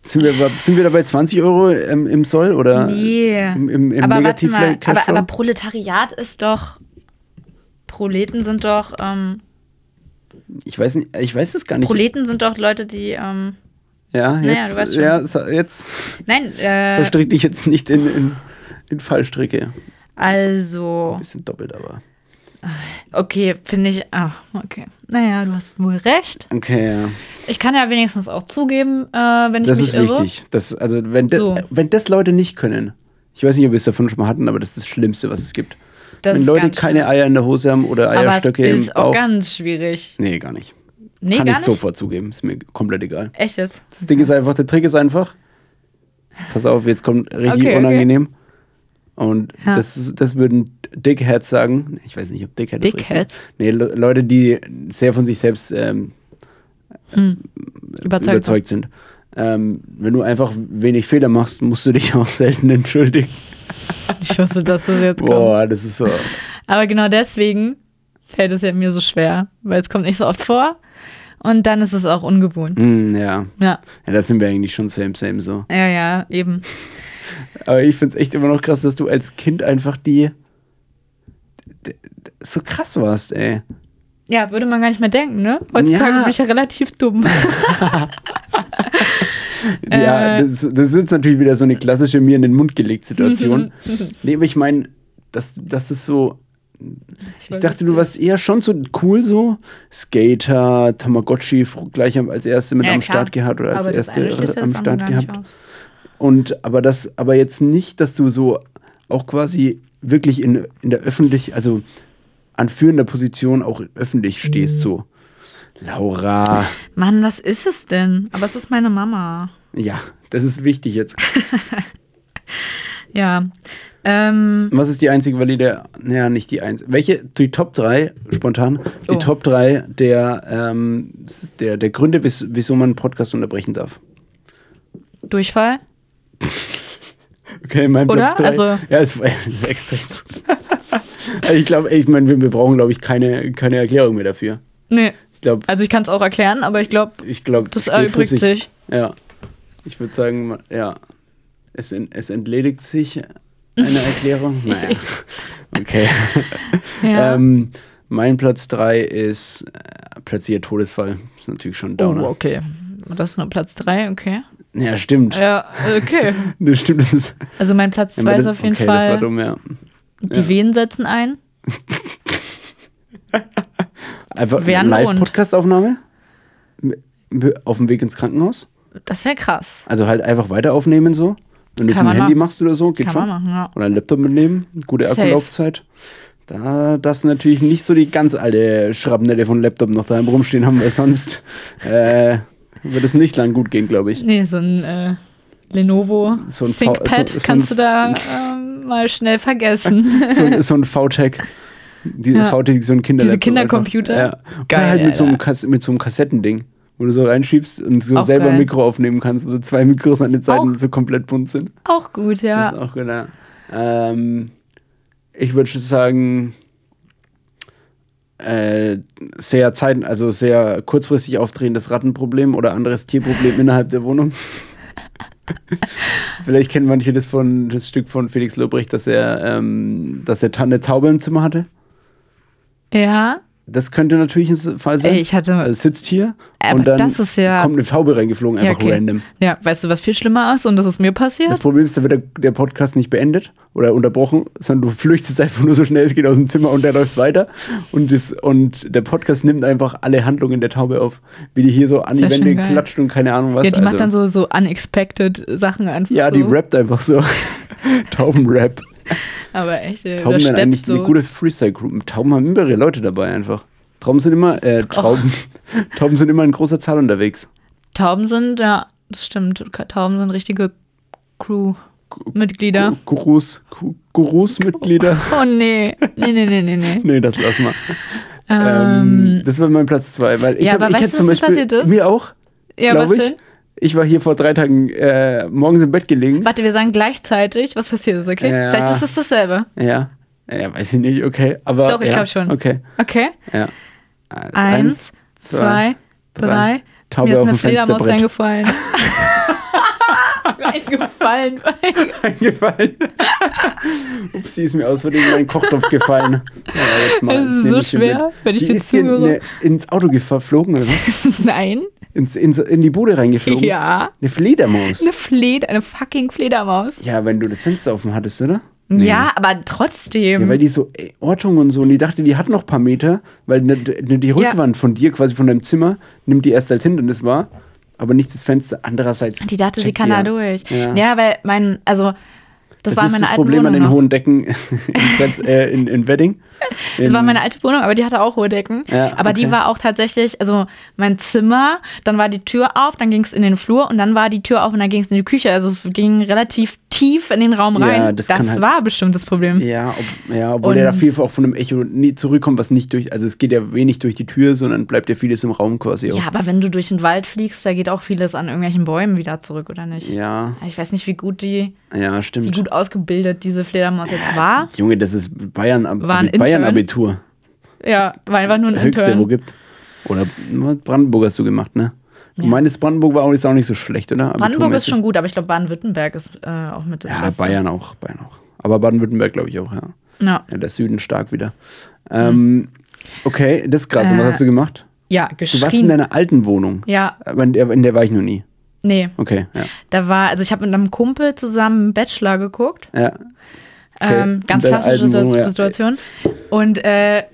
Sind wir, sind wir da bei 20 Euro ähm, im Soll oder Nee. im, im, im aber negativ mal, aber, aber Proletariat ist doch. Proleten sind doch. Ähm, ich weiß nicht, ich weiß es gar nicht. Proleten sind doch Leute, die. Ähm, ja, Naja, jetzt, schon. ja, jetzt nein, äh, verstrick dich jetzt nicht in, in, in Fallstricke. also. Bisschen doppelt, aber. Okay, finde ich. Ah, okay. Naja, du hast wohl recht. Okay, ja. Ich kann ja wenigstens auch zugeben, äh, wenn ich Das mich ist irre. wichtig. Das, also, wenn, de, So. wenn das Leute nicht können, ich weiß nicht, ob wir es davon schon mal hatten, aber das ist das Schlimmste, was es gibt. Das wenn ist Leute keine schlimm. Eier in der Hose haben oder Aber Eierstöcke es im ist auch Bauch. ganz schwierig. Nee, gar nicht. Nee, Kann ich nicht. sofort zugeben. Ist mir komplett egal. Echt jetzt? Das Ding ist einfach, der Trick ist einfach. Pass auf, jetzt kommt richtig Okay, okay. unangenehm. Und Ja. das, das würden Dickheads sagen. Ich weiß nicht, ob. Dickheads? richtig. Nee, Le Leute, die sehr von sich selbst ähm, Überzeugt. überzeugt sind. Ähm, wenn du einfach wenig Fehler machst, musst du dich auch selten entschuldigen. Ich wusste, dass das jetzt kommt. Boah, das ist so. Aber genau deswegen fällt es ja mir so schwer, weil es kommt nicht so oft vor. Und dann ist es auch ungewohnt. Mm, ja. Ja, ja, da sind wir eigentlich schon same, same so. ja, ja, eben. Aber ich finde es echt immer noch krass, dass du als Kind einfach die so krass warst, ey. Ja, würde man gar nicht mehr denken, ne? Heutzutage Ja. bin ich ja relativ dumm. Ja, Äh. das, das ist natürlich wieder so eine klassische mir in den Mund gelegt Situation. nee, aber ich meine, dass das ist so. Ich dachte, du warst eher schon so cool so. Skater, Tamagotchi gleich als erste mit Ja, am klar. Start gehabt oder als Aber erste am Start gehabt. aus. Und aber das, aber jetzt nicht, dass du so auch quasi wirklich in, in der öffentlich, also an führender Position auch öffentlich stehst, Mhm. so. Laura, Mann, was ist es denn? Aber es ist meine Mama. ja, das ist wichtig jetzt. Ja. Ähm, Was ist die einzige valide, naja, nicht die einzige. Welche, die Top 3, spontan, die Oh. Top 3 der, ähm, der, der Gründe, wieso man einen Podcast unterbrechen darf? Durchfall? Okay, mein Oder? Platz 3. Also- ja, es ist extrem. Also ich glaube, ich meine, wir, wir brauchen, glaube ich, keine, keine Erklärung mehr dafür. Nee. Ich glaube, Also ich kann es auch erklären, aber ich glaube, ich glaube, das erübrigt sich. Ja. Ich würde sagen, ja, es, en- es entledigt sich eine Erklärung. Naja, okay. Ja. Ähm, mein Platz 3 ist äh, plötzlicher Todesfall. Ist natürlich schon oh, Downer. okay. Das ist nur Platz 3, okay. Ja, stimmt. Ja, okay. Das stimmt. Das ist, Also mein Platz ja, 2 das, ist auf jeden okay, das war Fall, dumm, ja. die ja. Venen setzen ein. Einfach eine. Live-Podcast-Aufnahme auf dem Weg ins Krankenhaus. Das wäre krass. Also halt einfach weiter aufnehmen so. Wenn du es mit dem Handy machst oder so, geht Kann schon. man machen, ja. Oder einen Laptop mitnehmen, gute Safe. Akkulaufzeit. Da du natürlich nicht so die ganz alte Schrapnelle von Laptop noch daheim rumstehen haben, weil sonst äh, wird es nicht lang gut gehen, glaube ich. Nee, so ein äh, Lenovo So ein ThinkPad so- so kannst ein- du da ähm, mal schnell vergessen. So, so ein VTech. Die Ja. VTech, so ein Kinderlaptop. Diese Kindercomputer? Ja. Geil, Oder halt mit so, einem mit so einem Kassettending, wo du so reinschiebst und so Auch selber geil. ein Mikro aufnehmen kannst. Also zwei Mikros an den Seiten Auch- so komplett bunt sind. Auch gut, Das ja. ist auch gut, ja. Ähm, ich würde schon sagen, äh, sehr zeit, also sehr kurzfristig auftretendes Rattenproblem oder anderes Tierproblem innerhalb der Wohnung. Vielleicht kennen manche das von das Stück von Felix Lobrecht, dass er, ähm, dass er eine Taube im Zimmer hatte. Ja. Das könnte natürlich ein Fall sein. Ey, ich hatte. Er sitzt hier Aber und dann das ist ja- kommt eine Taube reingeflogen, Ja, einfach okay. random. Ja, weißt du, was viel schlimmer ist und das ist mir passiert? Das Problem ist, da wird der, der Podcast nicht beendet oder unterbrochen, sondern du flüchtest einfach nur so schnell es geht aus dem Zimmer und der läuft weiter. Und, das, und der Podcast nimmt einfach alle Handlungen der Taube auf. Wie die hier so an die Wände klatscht und keine Ahnung was. ja, die also, macht dann so, so unexpected Sachen einfach Ja, so. die rappt einfach so. Taubenrap. Aber echt, ey, Tauben sind eigentlich so. eine gute Freestyle-Group. Tauben haben immer ihre Leute dabei einfach. Trauben sind immer, äh, Trauben, Tauben sind immer in großer Zahl unterwegs. Tauben sind, ja, das stimmt. Tauben sind richtige Crew-Mitglieder. Gu- Gurus, Gu- Gurus-Mitglieder. Oh nee. Nee, nee, nee, nee, nee. Nee, das lass mal. Ähm, Ähm, das war mein Platz zwei, weil ich, Ja, hab, aber ich weißt hätte du, zum Beispiel passiert ist? mir auch, ja, was glaube ich. denn? Ich war hier vor drei Tagen äh, morgens im Bett gelegen. Warte, wir sagen gleichzeitig, was passiert ist, okay? Ja. Vielleicht ist es dasselbe. Ja, ja, weiß ich nicht, okay, aber Doch, ich ja, glaub schon. Okay, Okay? ja. Eins, zwei, drei. Taube Mir ist auf eine Fledermaus reingefallen. Eingefallen. Ups, die ist mir aus Versehen in meinen Kochtopf gefallen. Ja, jetzt mal, Das ist so schwer, wenn ich die ist hier ne, ins Auto geflogen oder was? Nein. Ins, ins, in die Bude reingeflogen? Ja. Eine Fledermaus. Eine Fled, eine fucking Fledermaus. Ja, wenn du das Fenster offen hattest, oder? Ja, aber trotzdem. Ja, weil die so äh, Ortung und so, und die dachte, die hat noch ein paar Meter, weil ne, ne, die Rückwand von dir, quasi von deinem Zimmer, nimmt die erst als Hindernis wahr, aber nicht das Fenster. Andererseits. die dachte, sie kann da durch. Ja. Ja, weil mein, also, das, Das, war ist meine das Problem Wohnung an den noch. hohen Decken in, äh, in, in Wedding. Das war In- meine alte Wohnung, aber die hatte auch hohe Decken. Ja, aber die okay. war auch tatsächlich, also mein Zimmer, dann war die Tür auf, dann ging es in den Flur und dann war die Tür auf und dann ging es in die Küche. Also es ging relativ tief in den Raum Ja, rein. das das kann halt- war bestimmt das Problem. Ja, ob, ja obwohl der da Und- viel auch von einem Echo nie zurückkommt, was nicht durch, also es geht ja wenig durch die Tür, sondern bleibt ja vieles im Raum quasi auch. Ja, aber wenn du durch den Wald fliegst, da geht auch vieles an irgendwelchen Bäumen wieder zurück, oder nicht? Ja, Ich weiß nicht, wie gut die, ja, wie stimmt. gut ausgebildet diese Fledermaus jetzt war. Junge, das ist Bayern, War ein Abi, Bayern Intern. Abitur. Ja, war einfach nur ein Höchste, wo Intern. gibt. Oder Brandenburg hast du gemacht, ne? Du Ja. meinst, Brandenburg war auch, ist auch nicht so schlecht, oder? Brandenburg ist schon gut, aber ich glaube, Baden-Württemberg ist äh, auch mit das Ja, Beste. Bayern auch, Bayern auch. Aber Baden-Württemberg, glaube ich, auch, ja. Ja, ja. Der Süden stark wieder. Ähm, okay, das ist krass. Und was Äh, hast du gemacht? ja Du warst in deiner alten Wohnung. Ja, Aber in der, in der war ich noch nie. nee. Okay, ja. Da war, also ich habe mit einem Kumpel zusammen einen Bachelor geguckt. ja. Okay, Ähm, ganz klassische Situ- ja. Situation. Und äh,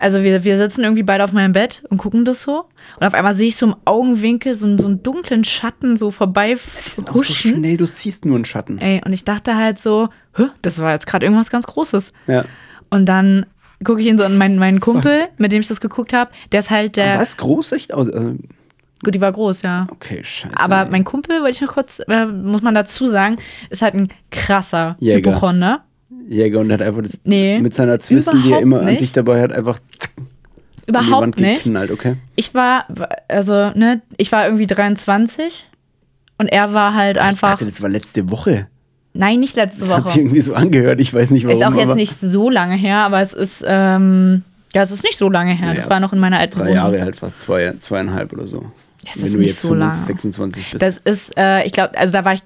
also wir, wir sitzen irgendwie beide auf meinem Bett und gucken das so. Und auf einmal sehe ich so im Augenwinkel so, einen- so einen dunklen Schatten so vorbei Auch so huschen. schnell, du siehst nur einen Schatten. Ey, und ich dachte halt so, das war jetzt gerade irgendwas ganz Großes. Ja. Und dann gucke ich ihn so an meinen, meinen Kumpel, mit dem ich das geguckt habe. Der ist halt der. Was? Groß? Echt? Also, also, Gut, die war groß, ja. okay, scheiße. Aber ey. mein Kumpel, wollte ich noch kurz, äh, muss man dazu sagen, ist halt ein krasser Jäger. Hypochonder. Jäger und hat einfach das Nee, mit seiner Zwistel, die er immer an nicht. sich dabei hat, einfach zack, Überhaupt Wand nicht. geknallt, okay? Ich war, also, ne, ich war irgendwie 23 und er war halt Ich einfach, dachte, das war letzte Woche. nein, nicht letzte Das hat sich Woche. irgendwie so angehört. Ich weiß nicht warum. Ist auch jetzt nicht so lange her, aber es ist, ähm, ja, es ist nicht so lange her. Das Ja, war noch in meiner alten Drei Wohnung. Jahre halt fast, zwei, zweieinhalb oder so. Das wenn ist du nicht jetzt so lang. 26 bist. Das ist, äh, ich glaube, also da war ich,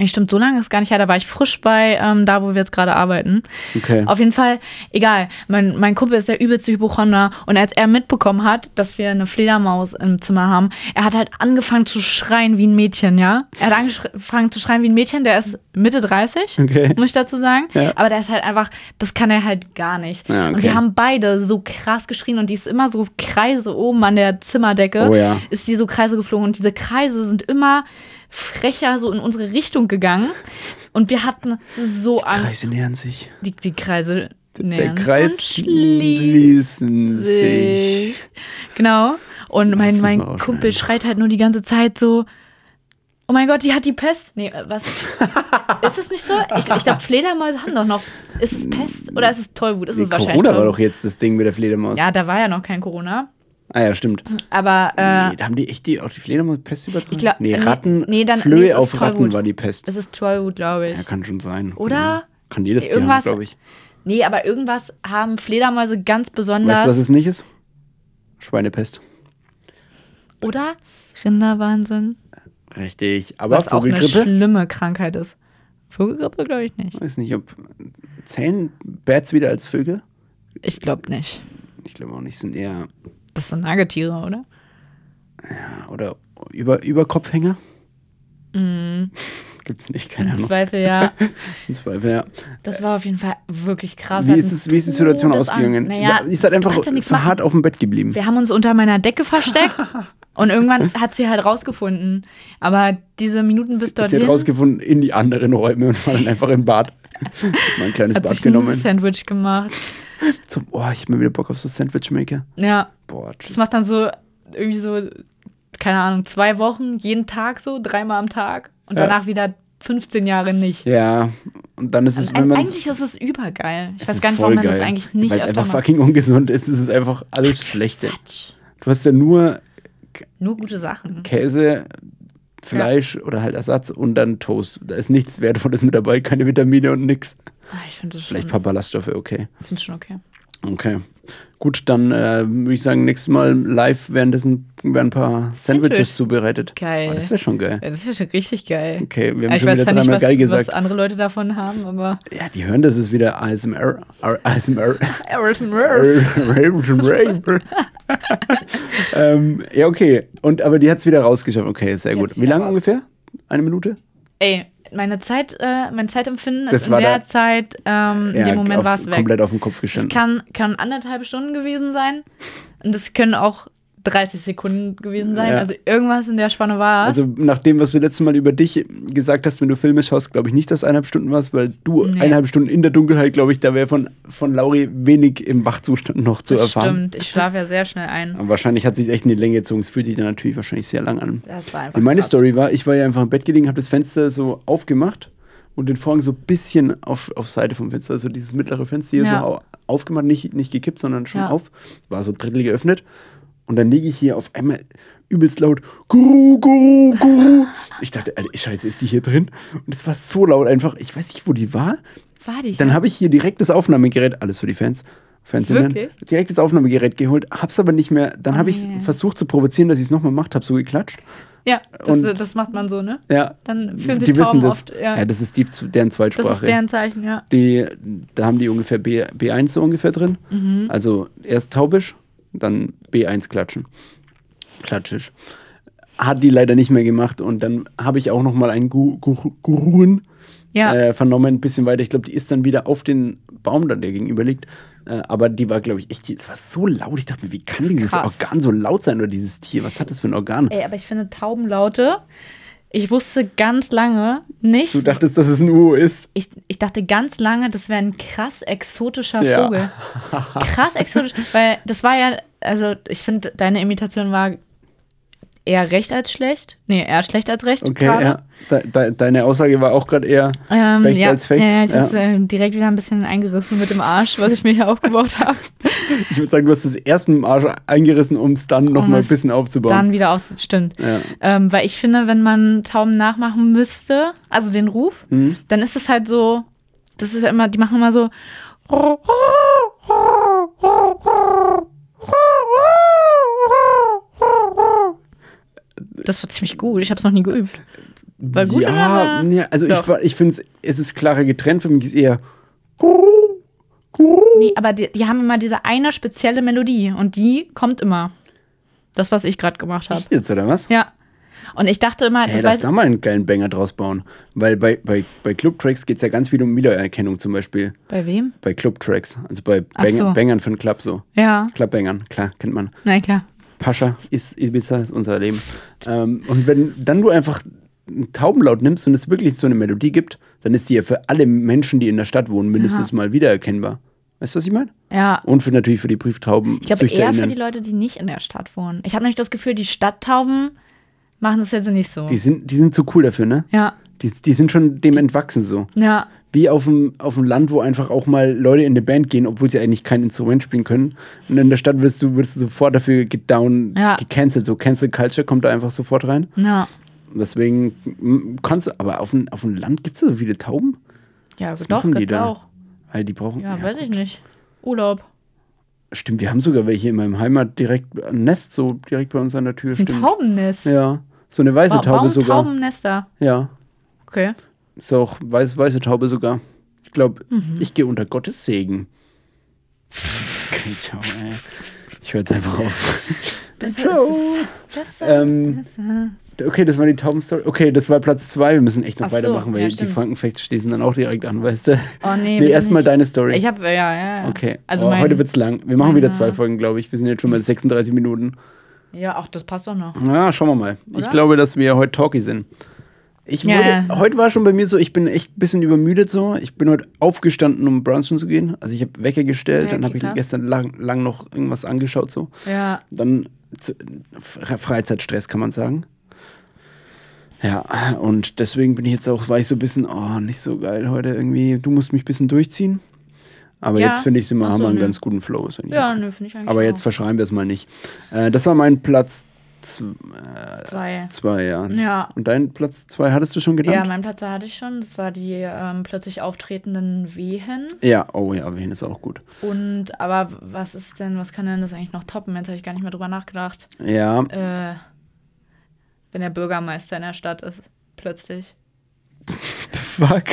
nee, stimmt, so lange ist gar nicht her, da war ich frisch bei ähm, da, wo wir jetzt gerade arbeiten. okay. Auf jeden Fall, egal, mein, mein Kumpel ist der übelste Hypochonder und als er mitbekommen hat, dass wir eine Fledermaus im Zimmer haben, er hat halt angefangen zu schreien wie ein Mädchen, ja? Er hat angefangen zu schreien wie ein Mädchen, der ist Mitte 30, Okay. muss ich dazu sagen. Ja. Aber der ist halt einfach, das kann er halt gar nicht. Ja, okay. Und wir haben beide so krass geschrien und die ist immer so Kreise oben an der Zimmerdecke, Oh ja. ist die so Kreise geflogen und diese Kreise sind immer frecher so in unsere Richtung gegangen und wir hatten so Angst. Kreise nähern sich. Die, die Kreise Der nähern Kreis und schließen sich. Genau. Und mein, mein. Kumpel schreit halt nur die ganze Zeit so: Oh mein Gott, die hat die Pest. Nee, äh, was? ist es nicht so? Ich, ich glaube, Fledermäuse haben doch noch. Ist es Pest oder ist es Tollwut? Ist Nee, es wahrscheinlich Corona war Tollwut. doch jetzt das Ding mit der Fledermaus. Ja, da war ja noch kein Corona. Ah ja, stimmt. Aber äh, nee, da haben die echt die, auch die Fledermaus Pest übertragen? Ich glaub- nee, Ratten, nee, dann- Flöhe nee, auf Ratten Tollwut. war die Pest. es ist Tollwut, glaube ich. Ja, kann schon sein. Oder? Kann, kann jedes Tier haben, glaube ich. Nee, aber irgendwas haben Fledermäuse ganz besonders. Weißt du, was es nicht ist? Schweinepest. oder Rinderwahnsinn. Richtig. Aber Was auch eine schlimme Krankheit ist. Vogelgrippe glaube ich nicht. weiß nicht, ob zählen Bats wieder als Vögel? Ich glaube nicht. Ich glaube auch nicht, sind eher Das sind Nagetiere, oder? oder über Überkopfhänger? Mhm. Gibt's nicht, keine Im Ahnung. Zweifel ja. Im Zweifel, ja. Das war auf jeden Fall wirklich krass. Wie ist, es, wie ist die Situation ausgegangen? Naja, Ja, ihr seid einfach ja verharrt auf dem Bett geblieben. Wir haben uns unter meiner Decke versteckt und irgendwann hat sie halt rausgefunden. Aber diese Minuten bis Sie dorthin hat rausgefunden in die anderen Räume und war dann einfach im Bad. Mal ein kleines hat Bad sich ein genommen. Sandwich gemacht. Zum, oh, ich hab mir wieder Bock auf so Sandwichmaker. Ja, Boah, das tschüss. macht dann so irgendwie so, keine Ahnung, zwei Wochen, jeden Tag so, dreimal am Tag und Ja. danach wieder 15 Jahre nicht. Ja, und dann ist es, wenn man eigentlich ist es übergeil. Ich weiß gar nicht, warum man das geil, eigentlich nicht Weil es einfach macht. fucking ungesund ist. Es ist einfach alles Schlechte. Quatsch. Du hast ja nur Nur gute Sachen. Käse, Fleisch oder halt Ersatz und dann Toast. Da ist nichts Wertvolles mit dabei, keine Vitamine und nix. Ah, Ich finde das Vielleicht ein paar Ballaststoffe, okay. find's schon okay. Okay. Gut, dann äh, würde ich sagen, nächstes Mal live währenddessen werden ein paar Sandwiches Sandwich. zubereitet. Geil. Oh, das wäre schon geil. Ja, das ja schon richtig geil. Okay, wir Ja, haben ich schon weiß wieder zwar nicht, dreimal was, geil was gesagt. andere Leute davon haben, aber. Ja, die hören, das ist wieder ASMR. ASMR. ähm, ja, okay. Und, aber die hat es wieder rausgeschafft. Okay, sehr Die gut. Wie lange ungefähr? Eine Minute? Ey, meine Zeit, äh, mein Zeitempfinden Das ist in der da- Zeit, ähm, in dem Moment war es weg. komplett auf den Kopf Es gestanden. kann, kann anderthalb Stunden gewesen sein. Und es können auch 30 Sekunden gewesen sein. Ja. Also irgendwas in der Spanne war. Also nach dem, was du letztes Mal über dich gesagt hast, wenn du Filme schaust, glaube ich nicht, dass eineinhalb Stunden warst, weil du Nee. eineinhalb Stunden in der Dunkelheit, glaube ich, da wäre von, von Lauri wenig im Wachzustand noch zu das erfahren. stimmt. Ich schlafe ja sehr schnell ein. Aber wahrscheinlich hat sich echt in die Länge gezogen. Es fühlt sich dann natürlich wahrscheinlich sehr lang an. Das war einfach. Wie meine krass. Story war, ich war ja einfach im Bett gelegen, habe das Fenster so aufgemacht und den Vorhang so ein bisschen auf, auf Seite vom Fenster, also dieses mittlere Fenster hier Ja. so au aufgemacht, nicht, nicht gekippt, sondern schon Ja. auf. War so drittel geöffnet. Und dann liege ich hier auf einmal übelst laut, Guru, Guru, Guru. Ich dachte, Alter, Scheiße, ist die hier drin? Und es war so laut einfach, ich weiß nicht, wo die war. War die? Dann habe ich hier direkt das Aufnahmegerät, alles für die Fans, Wirklich? direkt das Aufnahmegerät geholt, hab's aber nicht mehr, dann habe ich nee. versucht zu provozieren, dass ich es nochmal gemacht habe, so geklatscht. ja, das, und- das macht man so, ne? Ja, Dann fühlen sich die wissen Tauben das. oft. Ja. Ja, das ist die, deren das Zweitsprache. ist deren Zeichen, ja. die, da haben die ungefähr B, B1 so ungefähr drin. Mhm. Also erst taubisch, dann B1 klatschen. Klatschisch. Hat die leider nicht mehr gemacht und dann habe ich auch noch mal einen Gu Gu Gurun Ja. äh, vernommen, ein bisschen weiter. Ich glaube, die ist dann wieder auf den Baum dann, der gegenüber liegt. Äh, aber die war, glaube ich, echt, es war so laut. Ich dachte mir, wie kann dieses Krass. Organ so laut sein oder dieses Tier? Was hat das für ein Organ? Ey, aber ich finde Taubenlaute. Ich wusste ganz lange nicht. Du dachtest, dass es ein Uhu ist. ich, ich dachte ganz lange, das wäre ein krass exotischer Ja. Vogel. Krass exotisch, weil das war ja, also ich finde, deine Imitation war eher recht als schlecht. Nee, eher schlecht als recht. Okay, gerade. ja. De de deine Aussage war auch gerade eher Ähm, Fecht ja, als Fecht. Ja, ja, ich Ja. hab's äh, direkt wieder ein bisschen eingerissen mit dem Arsch, was ich mir hier aufgebaut habe. Ich würde sagen, du hast es erst mit dem Arsch eingerissen, um es dann noch Um mal ein bisschen aufzubauen. Dann wieder auf, stimmt. ja. Ähm, weil ich finde, wenn man Tauben nachmachen müsste, also den Ruf, Mhm. dann ist es halt so, das ist ja immer, die machen immer so. Das war ziemlich gut. Ich habe es noch nie geübt. War gut ja, ja, also ich, Doch. war- ich finde, es ist klarer getrennt. Für mich ist eher. Nee, aber die, die haben immer diese eine spezielle Melodie und die kommt immer. Das, was ich gerade gemacht habe. Jetzt, oder was? Ja. Und ich dachte immer, Hey, das lass da mal einen geilen Banger draus bauen. Weil bei, bei, bei Club-Tracks geht es ja ganz viel um Wiedererkennung zum Beispiel. bei wem? Bei Club-Tracks. Also bei Bang so. Bangern für einen Club so. Ja, Club-Bangern, klar, kennt man. na klar. Pascha ist Ibiza, ist unser Leben. Ähm, und wenn dann du einfach einen Taubenlaut nimmst und es wirklich so eine Melodie gibt, dann ist die ja für alle Menschen, die in der Stadt wohnen, mindestens mal wiedererkennbar. Weißt du, was ich meine? Ja. Und für natürlich für die Brieftauben. Ich glaube eher für die Leute, die nicht in der Stadt wohnen. Ich habe nämlich das Gefühl, die Stadttauben machen das jetzt nicht so. Die sind, die sind zu cool dafür, ne? ja, Die, die sind schon dem entwachsen so. ja, Wie auf dem, auf dem Land, wo einfach auch mal Leute in eine Band gehen, obwohl sie eigentlich kein Instrument spielen können. Und in der Stadt wirst du, wirst du sofort dafür gedown, Ja. gecancelt. So Cancel Culture kommt da einfach sofort rein. ja. Deswegen kannst du, aber auf dem, auf dem Land gibt es so viele Tauben? Ja, Was doch, machen die gibt's da? auch. Weil die brauchen. Ja, weiß ich gut. nicht. Urlaub. Stimmt, wir haben sogar welche in meinem Heimat direkt ein Nest, so direkt bei uns an der Tür. Ein Stimmt. Taubennest. Ja. So eine weiße Wa- Taube sogar. Taubennester? Ja. Okay. Ist auch weiß, weiße Taube sogar. Ich glaube, Mhm. ich gehe unter Gottes Segen. Okay, ciao, ey. Ich höre jetzt einfach auf. Besser Ciao. ist es. Besser Ähm. Okay, das war die Taubenstory. Okay, das war Platz zwei. Wir müssen echt noch Ach so, weitermachen, weil ja, die stimmt. Frankenfacts schließen dann auch direkt an, weißt du? Oh nee, Nee, erstmal deine Story. Ich habe, ja, ja, ja. okay, Also oh, heute wird's lang. Wir machen wieder Ja. zwei Folgen, glaube ich. Wir sind jetzt schon bei 36 Minuten. Ja, ach, das passt doch noch. Ja, schauen wir mal. Ich Oder? glaube, dass wir heute talky sind. Ich wurde, ja. heute war schon bei mir so, ich bin echt ein bisschen übermüdet so. Ich bin heute aufgestanden, um brunchen zu gehen. Also ich habe Wecker gestellt, Ja, dann habe ich gestern lang, lang noch irgendwas angeschaut so. Ja. Dann zu, Freizeitstress kann man sagen. Ja, und deswegen bin ich jetzt auch, war ich so ein bisschen, oh, nicht so geil heute irgendwie. Du musst mich ein bisschen durchziehen. Aber Ja. jetzt finde ich, sind wir, Ach haben so, wir einen nö. ganz guten Flow. Ja, nö, finde ich eigentlich Aber jetzt auch. verschreiben wir es mal nicht. Äh, das war mein Platz Zwei. zwei, ja. Ja. Und dein Platz zwei hattest du schon Ja, genannt? meinen Platz hatte ich schon. Das war die ähm, plötzlich auftretenden Wehen. Ja, oh ja, Wien ist auch gut. Und, aber was ist denn, was kann denn das eigentlich noch toppen? Jetzt habe ich gar nicht mehr drüber nachgedacht. Ja, Äh, wenn der Bürgermeister in der Stadt ist, plötzlich. fuck.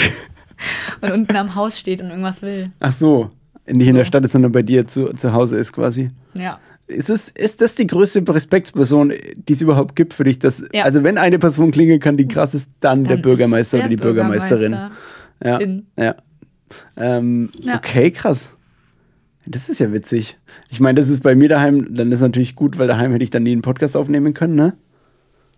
Und unten am Haus steht und irgendwas will. Ach so, nicht in der So. Stadt ist, sondern bei dir zu, zu Hause ist quasi. Ja. Ist, es, ist das die größte Respektsperson, die es überhaupt gibt für dich? Dass, Ja. Also wenn eine Person klingeln kann, die krass ist, dann, der Dann Bürgermeister ist oder die der Bürgermeisterin. Ja, ja. Ähm, Ja. Okay, krass. Das ist ja witzig. Ich meine, das ist bei mir daheim, dann ist natürlich gut, weil daheim hätte ich dann nie einen Podcast aufnehmen können, ne?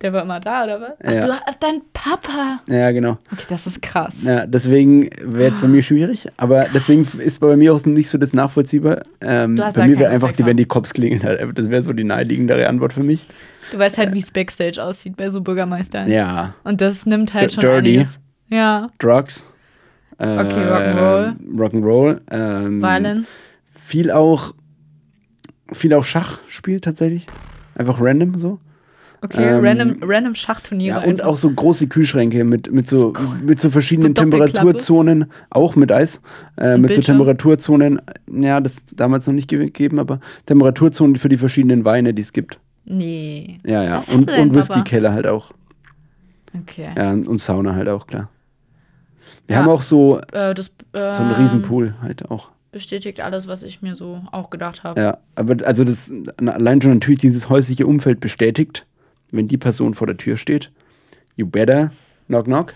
Der war immer da, oder was? Ach, Ja. du, dein Papa. Ja, genau. Okay, das ist krass. Ja, deswegen wäre jetzt bei mir schwierig, aber deswegen ist bei mir auch nicht so das nachvollziehbar. Ähm, Du hast bei mir wäre einfach, die, wenn die Cops klingeln, halt, das wäre so die naheliegendere Antwort für mich. Du weißt halt, wie es Backstage aussieht bei so Bürgermeistern. Ja, Und das nimmt halt D- schon dirty. einiges. Ja. Drugs. Äh, Rock'n'Roll. Rock'n'Roll. Ähm, Violence. Viel auch, viel auch Schach spielt tatsächlich. Einfach random so. Okay, ähm, random, random Schachturniere. Ja, und einfach. auch so große Kühlschränke mit, mit, so, mit so verschiedenen So? Temperaturzonen, auch mit Eis, äh, mit so Bildschirm? Temperaturzonen, ja, das damals noch nicht ge- gegeben, aber Temperaturzonen für die verschiedenen Weine, die es gibt. Nee. Ja, ja. Hatte Und, und. Whisky-Keller halt auch. Okay. Ja, und Sauna halt auch, klar. Wir Ja. haben auch so, Äh, das ähm, so einen Riesenpool halt auch. bestätigt alles, was ich mir so auch gedacht habe. Ja, aber also das allein schon natürlich dieses häusliche Umfeld bestätigt, wenn die Person vor der Tür steht. You better knock knock.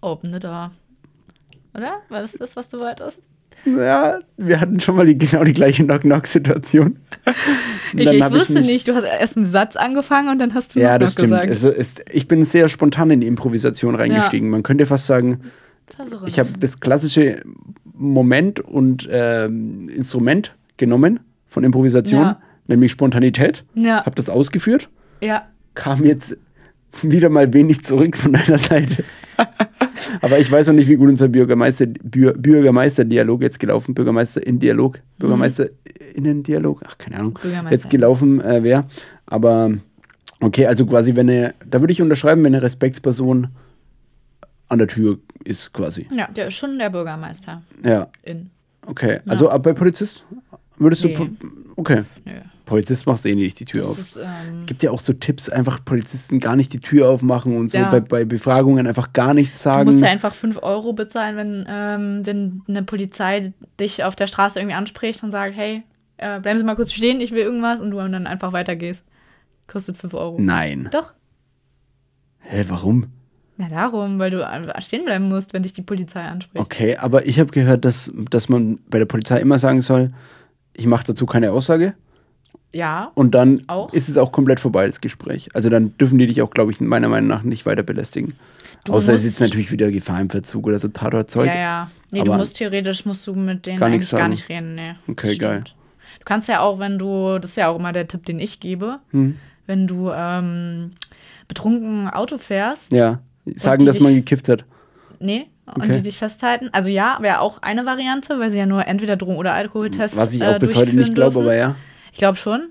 Open the door. Oder? War das das, was du wolltest? Ja, wir hatten schon mal die, genau die gleiche Knock-Knock-Situation. Ich, ich wusste mich- nicht, du hast erst einen Satz angefangen und dann hast du Ja, das noch stimmt. gesagt. Es ist, ich bin sehr spontan in die Improvisation reingestiegen. Man könnte fast sagen, Verwirrend. ich habe das klassische Moment und ähm, Instrument genommen von Improvisation, Ja. nämlich Spontanität, Ja, habe das ausgeführt, ja. kam jetzt wieder mal wenig zurück von deiner Seite. Aber ich weiß noch nicht, wie gut unser Bürgermeister, Bür, Bürgermeister-Dialog jetzt gelaufen, Bürgermeister in Dialog, Bürgermeister innen Dialog, ach keine Ahnung, jetzt gelaufen äh, wäre. Aber okay, also quasi, wenn er, da würde ich unterschreiben, wenn eine Respektsperson an der Tür ist quasi. Ja, der ist schon der Bürgermeister. Ja, In. okay. Also ab bei Polizist würdest Nee. du, okay, Nö. Polizist machst eh nicht die Tür Das auf. ist, ähm, Gibt ja auch so Tipps, einfach Polizisten gar nicht die Tür aufmachen und so Ja. bei, bei Befragungen einfach gar nichts Du sagen. musst ja einfach 5 Euro bezahlen, wenn, ähm, wenn eine Polizei dich auf der Straße irgendwie anspricht und sagt, hey, äh, bleiben Sie mal kurz stehen, ich will irgendwas und du dann einfach weitergehst. Kostet 5 Euro. Nein. Doch. Hä, warum? Na darum, weil du stehen bleiben musst, wenn dich die Polizei anspricht. Okay, aber ich habe gehört, dass, dass man bei der Polizei immer sagen soll, ich mache dazu keine Aussage Ja, und dann Auch? ist es auch komplett vorbei, das Gespräch. Also dann dürfen die dich auch, glaube ich, meiner Meinung nach nicht weiter belästigen. Du Außer es ist natürlich wieder Gefahr im Verzug oder so Tatortzeug. ja, ja. Nee, du Aber musst theoretisch musst du mit denen gar eigentlich nichts gar sagen. nicht reden. Nee. Okay, geil. Du kannst ja auch, wenn du, das ist ja auch immer der Tipp, den ich gebe, Hm. wenn du ähm, betrunken Auto fährst, Ja, sagen, dass man dich- gekifft hat. Nee, und Okay. die dich festhalten. Also ja, wäre auch eine Variante, weil sie ja nur entweder Drogen- oder Alkoholtest Was ich auch äh, bis heute nicht glaube, aber ja. Ich glaube schon.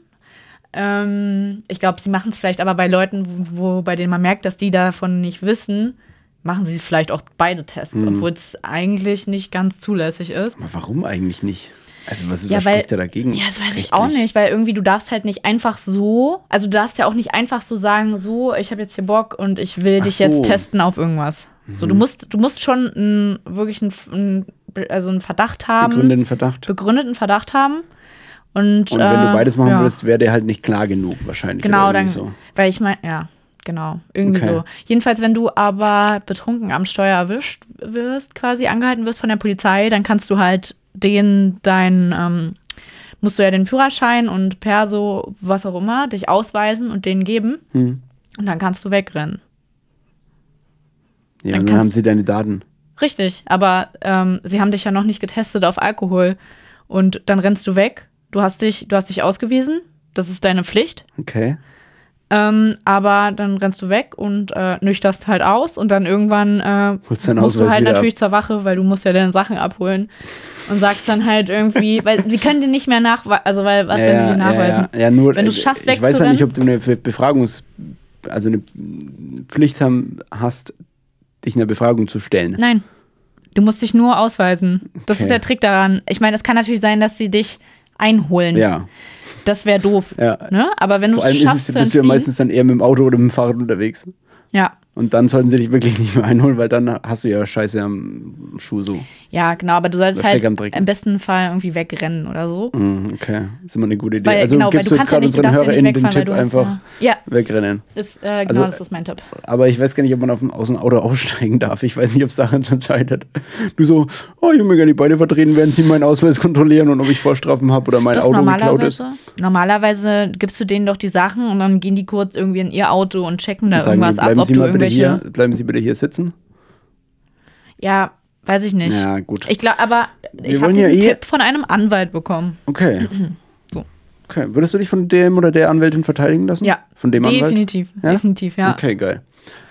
Ähm, ich glaube, sie machen es vielleicht aber bei Leuten, wo, wo bei denen man merkt, dass die davon nicht wissen, machen sie vielleicht auch beide Tests, Mhm. obwohl es eigentlich nicht ganz zulässig ist. Aber warum eigentlich nicht? Also was, Ja, was weil- spricht da dagegen? Ja, das weiß ich rechtlich? auch nicht, weil irgendwie du darfst halt nicht einfach so, also du darfst ja auch nicht einfach so sagen, so, ich habe jetzt hier Bock und ich will Ach dich so. Mhm. jetzt testen auf irgendwas. So, du musst, du musst schon n, wirklich einen also einen Verdacht haben, Begründeten Verdacht. begründeten Verdacht haben. Und, Und wenn du äh, beides machen ja. würdest, wäre der halt nicht klar genug wahrscheinlich. Genau, dann, so. weil ich meine, ja, genau, irgendwie Okay. so. Jedenfalls, wenn du aber betrunken am Steuer erwischt wirst, quasi angehalten wirst von der Polizei, dann kannst du halt den, dein, ähm, musst du ja den Führerschein und Perso, was auch immer, dich ausweisen und denen geben. Hm. Und dann kannst du wegrennen. Ja, Dann dann haben sie deine Daten. Richtig, aber ähm, sie haben dich ja noch nicht getestet auf Alkohol. Und dann rennst du weg. Du hast dich, du hast dich ausgewiesen. Das ist deine Pflicht. Okay. Ähm, aber dann rennst du weg und äh, nüchterst halt aus und dann irgendwann äh, musst du Ausweis halt wieder natürlich zur Wache, weil du musst ja deine Sachen abholen und sagst dann halt irgendwie, weil sie können dir nicht mehr nachweisen, also weil was ja, werden sie dir nachweisen? Ja, ja. ja nur, Wenn du's äh, schaffst, Ich weiß ja nicht, ob du eine Be- Befragungs-, also eine Pflicht haben, hast, dich einer Befragung zu stellen. Nein, du musst dich nur ausweisen. Das Okay. ist der Trick daran. Ich meine, es kann natürlich sein, dass sie dich einholen. Ja, Das wäre doof. ja. Ne? Aber wenn du Vor es allem schaffst, ist es, zu bist du ja meistens dann eher mit dem Auto oder mit dem Fahrrad unterwegs. ja. Und dann sollten sie dich wirklich nicht mehr einholen, weil dann hast du ja Scheiße am Schuh so. ja, genau, aber du solltest halt am im besten Fall irgendwie wegrennen oder so. Mhm, Okay, ist immer eine gute Idee. Weil, also genau, gibst du jetzt ja gerade unseren ja nicht HörerInnen den Tipp einfach ja, wegrennen. das, äh, genau, Also- das ist mein Tipp. Aber ich weiß gar nicht, ob man auf dem, aus dem Auto aussteigen darf. Ich weiß nicht, ob es daran entscheidet. Du so, oh, ich will mir gerne die Beine vertreten, während sie meinen Ausweis kontrollieren und ob ich Vorstrafen habe oder mein Doch, Auto geklaut ist. normalerweise, gibst du denen doch die Sachen und dann gehen die kurz irgendwie in ihr Auto und checken da Und irgendwas ab, ob du mal bitte hier, bleiben Sie bitte hier sitzen. Ja, weiß ich nicht. Ja, gut. Ich glaube, aber ich habe diesen ja eh- Tipp von einem Anwalt bekommen. Okay. So. Okay. Würdest du dich von dem oder der Anwältin verteidigen lassen? Ja, Von dem Anwalt? definitiv, Ja? definitiv, ja. Okay, geil.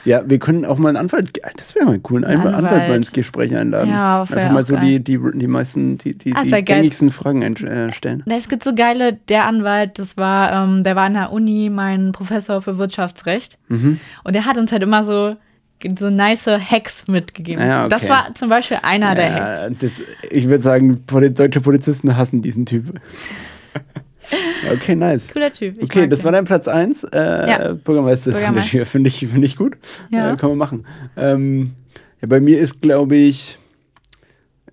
Ja, wir können auch mal einen Anwalt, das wäre mal cool, einen Ein Anwalt. Anwalt. mal ins Gespräch einladen. Ja, Einfach mal so geil. die, die, die meisten, die, die, Ah, die ja geil. gängigsten Fragen äh, stellen. Es gibt so geile, der Anwalt, das war, ähm, der war an der Uni mein Professor für Wirtschaftsrecht. Mhm. Und der hat uns halt immer so, so nice Hacks mitgegeben. Ja, okay. Das war zum Beispiel einer der Hacks. Ja, das, ich würde sagen, deutsche Polizisten hassen diesen Typ. Okay, nice. Cooler Typ. Okay, das den. war dein Platz 1. Äh, Ja. Bürgermeister Bürgermeister. finde ich, find ich gut. Ja. Äh, kann man machen. Ähm, ja, bei mir ist, glaube ich,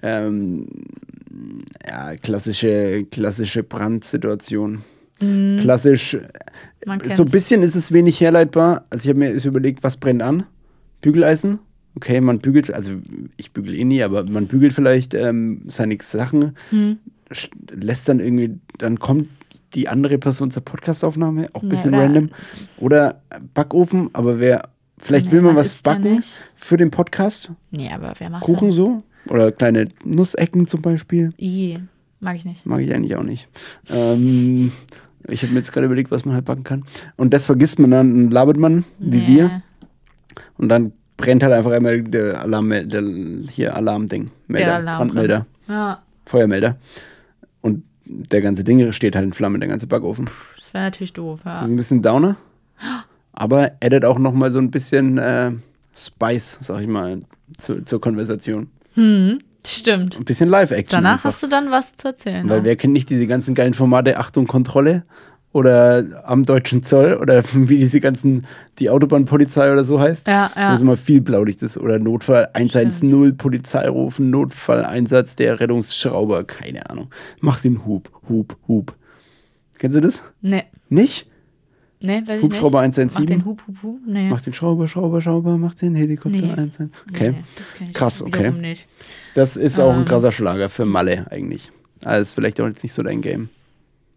ähm, ja, klassische, klassische Brandsituation. Mhm. Klassisch, Man so ein bisschen ist es wenig herleitbar. Also ich habe mir überlegt, was brennt an? Bügeleisen. Okay, man bügelt, also ich bügel eh nie, aber man bügelt vielleicht ähm, seine Sachen, Hm. sch- lässt dann irgendwie, dann kommt die andere Person zur Podcastaufnahme, auch ein Ja, bisschen oder- random. Oder Backofen, aber wer, vielleicht will Nee, man man was ja backen für den Podcast. Nee, aber wer macht Kuchen so. Oder kleine Nussecken zum Beispiel. das? I, mag ich nicht. Mag ich eigentlich auch nicht. Ähm, ich habe mir jetzt gerade überlegt, was man halt backen kann. Und das vergisst man dann und labert man, wie Nee. wir. Und dann brennt halt einfach einmal der Alarm, der hier Alarmding. Melder, Der Alarm Brandmelder, Ja, Feuermelder. Und der ganze Ding steht halt in Flammen, der ganze Backofen. das wäre natürlich doof. Das Ja. ist ein bisschen Downer. Aber addet auch nochmal so ein bisschen äh, Spice, sag ich mal, zu, zur Konversation. Hm, stimmt. Ein bisschen Live-Action. Danach einfach. hast du dann was zu erzählen. Weil ne? wer kennt nicht diese ganzen geilen Formate Achtung, Kontrolle oder am deutschen Zoll oder wie diese ganzen, die Autobahnpolizei oder so heißt. Ja, ja. Wo es immer viel Blaulicht ist. Oder Notfall 110, Polizei rufen, Notfalleinsatz der Rettungsschrauber, keine Ahnung. Mach den Hub, Hub, Hub. Kennst du das? Nee. Nicht? Nee, weiß Hubschrauber ich nicht. Mach 117? den Hub, Hub, Hub. Nee. Mach den Schrauber, Schrauber, Schrauber, mach den Helikopter Nee. 117. Okay. Nee, Krass, okay. Nicht. Das ist auch ein Ähm. krasser Schlager für Malle eigentlich. Also ist vielleicht auch jetzt nicht so dein Game.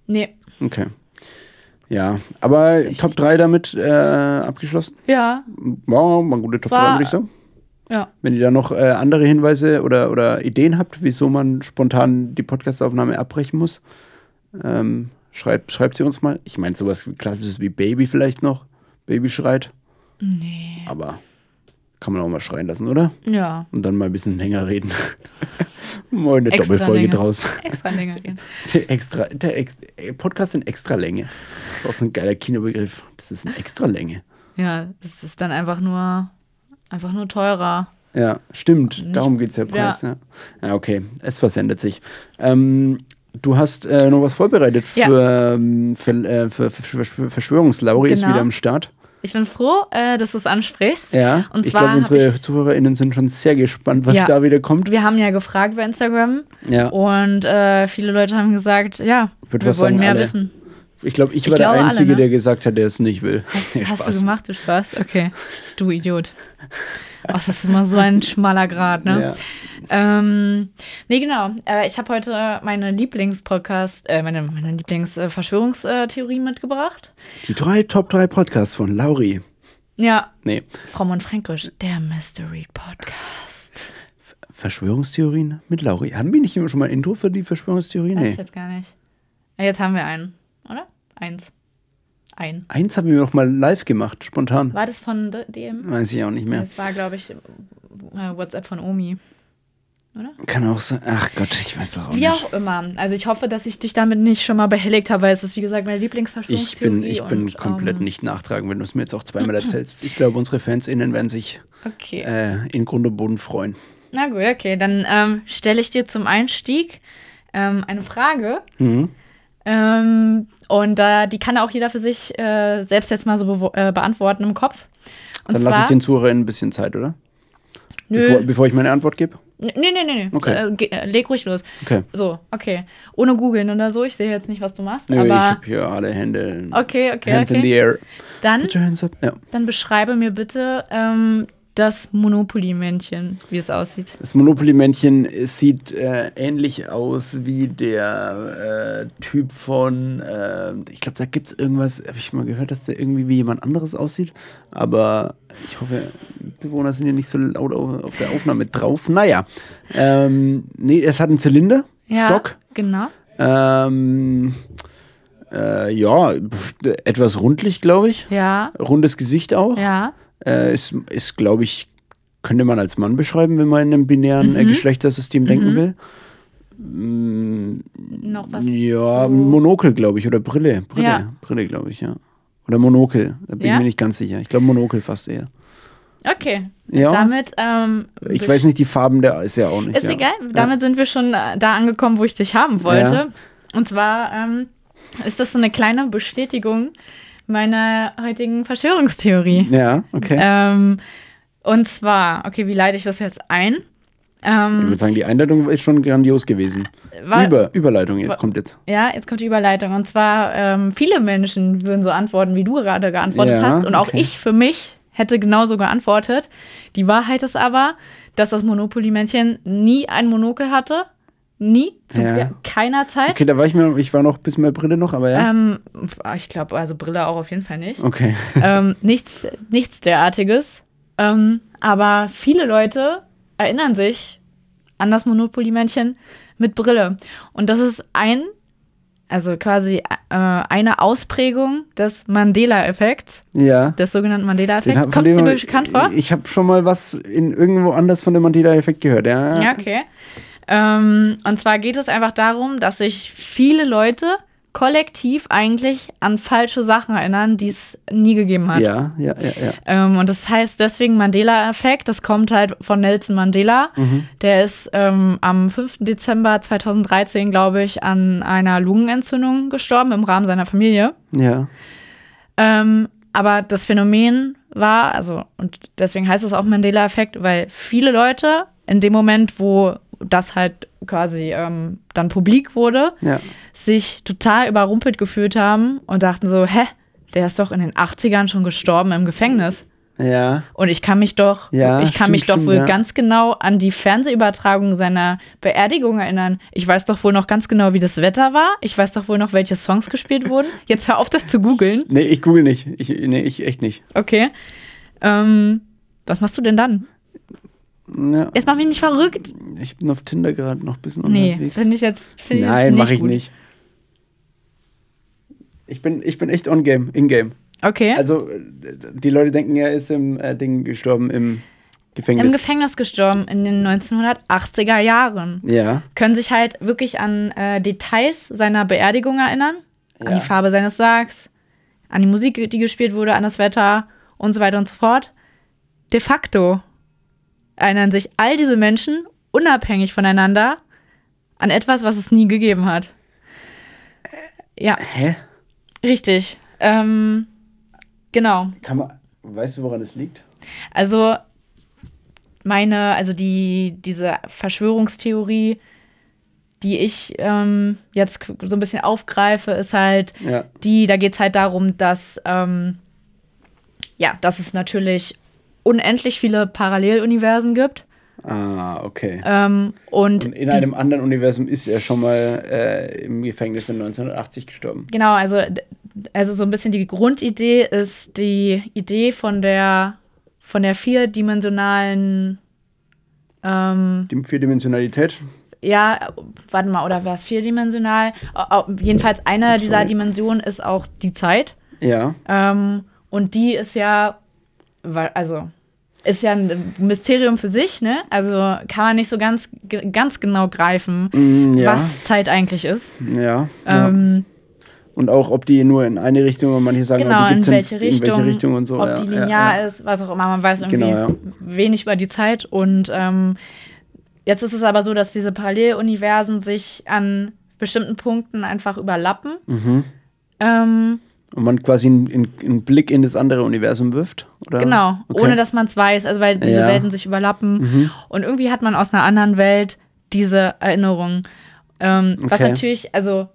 Nee. Okay. Ja, aber Top 3 damit äh, abgeschlossen. Ja, Wow, mal gute Top War- 3, würde ich sagen. ja. Wenn ihr da noch äh, andere Hinweise oder, oder Ideen habt, wieso man spontan die Podcastaufnahme abbrechen muss, ähm, schreibt, schreibt sie uns mal. Ich meine, sowas klassisches wie Baby vielleicht noch. Baby schreit. Nee. Aber kann man auch mal schreien lassen, oder? Ja. Und dann mal ein bisschen länger reden. mal eine Extra Doppelfolge Länge. draus. Extra länger gehen. Der, extra, der Ex Podcast in Extralänge. Das ist auch so ein geiler Kinobegriff. Das ist in Extralänge. Ja, das ist dann einfach nur, einfach nur teurer. Ja, stimmt. Nicht- Darum geht es ja Preis. Ja. Ja. okay. Es versendet sich. Ähm, du hast äh, noch was vorbereitet Ja. für, ähm, für, äh, für, Verschwörungslauri ist Genau. wieder am Start. Ich bin froh, äh, dass du es ansprichst. Ja, Und ich zwar glaube, unsere ich- ZuhörerInnen sind schon sehr gespannt, was Ja. da wieder kommt. Wir haben ja gefragt bei Instagram Ja. und äh, viele Leute haben gesagt, ja, wir wollen sagen, mehr alle. wissen. Ich glaube, ich Ich war der glaube, alle, Einzige, ne? der gesagt hat, der es nicht will. Hast, Nee, hast du gemacht, du Spaß? Okay. Du Idiot. Oh, das ist immer so ein schmaler Grad, ne? Ja. Ähm, nee, genau. Äh, ich habe heute meine Lieblingspodcast, äh, meine, meine Lieblingsverschwörungstheorie mitgebracht. Die drei Top 3 Podcasts von Lauri. Ja, Nee, Fromm und Fränkisch, der Mystery Podcast. Verschwörungstheorien mit Lauri. Hatten wir nicht immer schon mal ein Intro für die Verschwörungstheorie? Weiß Nee. ich jetzt gar nicht. Jetzt haben wir einen? Eins. Ein. Eins haben wir noch mal live gemacht, spontan. War das von D- DM? Weiß ich auch nicht mehr. Das war, glaube ich, äh, WhatsApp von Omi. Oder? Kann auch sein. Ach Gott, ich weiß doch auch Wie nicht. auch immer. Also ich hoffe, dass ich dich damit nicht schon mal behelligt habe, weil es ist, wie gesagt, meine Ich Lieblingsverschwörungstheorie. bin, ich bin und, komplett ähm, nicht nachtragen, wenn du es mir jetzt auch zweimal erzählst. Ich glaube, unsere FansInnen werden sich Okay. äh, in Grund und Boden freuen. Na gut, okay. Dann ähm, stelle ich dir zum Einstieg ähm, eine Frage. Mhm. Ähm, und äh, die kann auch jeder für sich äh, selbst jetzt mal so bewo- äh, beantworten im Kopf. Und Dann lasse ich den Zuhörern ein bisschen Zeit, oder? Nö. Bevor, bevor ich meine Antwort gebe? Nee, nee, nee, nee. Okay. Äh, äh, leg ruhig los. Okay. So, okay. Ohne googeln oder so. Ich sehe jetzt nicht, was du machst. Nö, ich aber habe hier alle Hände. okay, okay, Hands in the okay. air. Dann. Ja. dann beschreibe mir bitte ähm, das Monopoly-Männchen, wie es aussieht. Das Monopoly-Männchen sieht äh, ähnlich aus wie der äh, Typ von, äh, ich glaube, da gibt es irgendwas, habe ich mal gehört, dass der irgendwie wie jemand anderes aussieht. Aber ich hoffe, Bewohner sind ja nicht so laut auf, auf der Aufnahme drauf. Naja, ähm, nee, es hat einen Zylinder, Ja, Stock. Genau. Ähm, äh, ja, etwas rundlich, glaube ich. Ja, Rundes Gesicht auch. ja. Äh, ist, ist glaube ich, könnte man als Mann beschreiben, wenn man in einem binären äh, Mhm. Geschlechtersystem denken will. Mm, Noch was ja, zu- Monokel, glaube ich, oder Brille. Brille, Ja. Brille glaube ich, ja. Oder Monokel, da bin Ja? ich mir nicht ganz sicher. Ich glaube Monokel fast eher. Okay. Ja. Damit. Ähm, Ich weiß nicht, die Farben der ist ja auch nicht. Ist ja. egal. Damit sind wir schon äh, da angekommen, wo ich dich haben wollte. Und zwar ähm, ist das so eine kleine Bestätigung meiner heutigen Verschwörungstheorie. Ja, okay. Ähm, und zwar, okay, wie leite ich das jetzt ein? ich Ähm, würde sagen, die Einleitung ist schon grandios gewesen. war, Über, Überleitung jetzt kommt jetzt. Ja, jetzt kommt die Überleitung. Und zwar, ähm, viele Menschen würden so antworten, wie du gerade geantwortet Ja, hast. Und auch okay. ich für mich hätte genauso geantwortet. Die Wahrheit ist aber, dass das Monopoly-Männchen nie ein Monokel hatte. Nie, zu Ja. keiner Zeit. Okay, da war ich mir, ich war noch bis mit Brille noch, aber ja. Ähm, ich glaube, also Brille auch auf jeden Fall nicht. Okay. ähm, nichts, nichts derartiges. Ähm, aber viele Leute erinnern sich an das Monopoly-Männchen mit Brille. Und das ist ein, also quasi äh, eine Ausprägung des Mandela-Effekts, Ja. des sogenannten Mandela-Effekts. Kommt es dir bekannt vor? Ich habe schon mal was in irgendwo anders von dem Mandela-Effekt gehört, ja. Ja, okay. Ähm, und zwar geht es einfach darum, dass sich viele Leute kollektiv eigentlich an falsche Sachen erinnern, die es nie gegeben hat. Ja, ja, ja, ja. Ähm, und das heißt deswegen Mandela-Effekt. Das kommt halt von Nelson Mandela. Mhm. Der ist ähm, am 5. Dezember 2013, glaube ich, an einer Lungenentzündung gestorben im Rahmen seiner Familie. Ja. Ähm, aber das Phänomen war, also, und deswegen heißt es auch Mandela-Effekt, weil viele Leute in dem Moment, wo das halt quasi ähm, dann publik wurde, Ja. sich total überrumpelt gefühlt haben und dachten so, hä, der ist doch in den 80ern schon gestorben im Gefängnis. Ja. Und ich kann mich doch, Ja, ich kann stimmt, mich doch stimmt, wohl ja. ganz genau an die Fernsehübertragung seiner Beerdigung erinnern. Ich weiß doch wohl noch ganz genau, wie das Wetter war. Ich weiß doch wohl noch, welche Songs gespielt wurden. Jetzt hör auf, das zu googeln. Nee, ich google nicht. Ich, nee, ich echt nicht. Okay. Ähm, was machst du denn dann? Ja. Jetzt mach mich nicht verrückt. Ich bin auf Tinder gerade noch ein bisschen Nee, unterwegs. finde ich jetzt. Find Nein, mache ich nicht. Ich bin, ich bin echt on-game, in-game. Okay. Also, die Leute denken, er ist im äh, Ding gestorben im Gefängnis. Im Gefängnis gestorben in den 1980er Jahren. ja. Können sich halt wirklich an äh, Details seiner Beerdigung erinnern. An Ja. die Farbe seines Sargs, an die Musik, die gespielt wurde, an das Wetter und so weiter und so fort. De facto erinnern sich all diese Menschen unabhängig voneinander an etwas, was es nie gegeben hat. Ja, Hä? richtig. Ähm, genau. Kann man, weißt du, woran es liegt? Also meine, also die, diese Verschwörungstheorie, die ich ähm, jetzt so ein bisschen aufgreife, ist halt Ja. die, da geht es halt darum, dass, ähm, ja, dass es natürlich unendlich viele Paralleluniversen gibt. Ah, okay. Ähm, und Und in die, einem anderen Universum ist er schon mal äh, im Gefängnis in 1980 gestorben. Genau, also, also so ein bisschen die Grundidee ist die Idee von der, von der vierdimensionalen ähm, Die Vierdimensionalität. ja, warte mal, oder war es vierdimensional? Au- au- Jedenfalls eine Ups, dieser. Dimensionen ist auch die Zeit. Ja. Ähm, und die ist ja, wa- also, ist ja ein Mysterium für sich, ne? Also kann man nicht so ganz, ganz genau greifen, Mm, ja. was Zeit eigentlich ist. Ja. ja. Ähm, Und auch, ob die nur in eine Richtung, und manche sagen, genau, die in gibt's welche, in, Richtung, in welche Richtung und so. ob ja, die linear ist, was auch immer. Man weiß irgendwie Genau, wenig über die Zeit. Und ähm, jetzt ist es aber so, dass diese Paralleluniversen sich an bestimmten Punkten einfach überlappen. Mhm. Ähm, Und man quasi einen, einen- Blick in das andere Universum wirft? Oder? Genau, Okay. ohne dass man es weiß, also weil diese Ja. Welten sich überlappen. Mhm. Und irgendwie hat man aus einer anderen Welt diese Erinnerung. Ähm, Was Okay. natürlich, also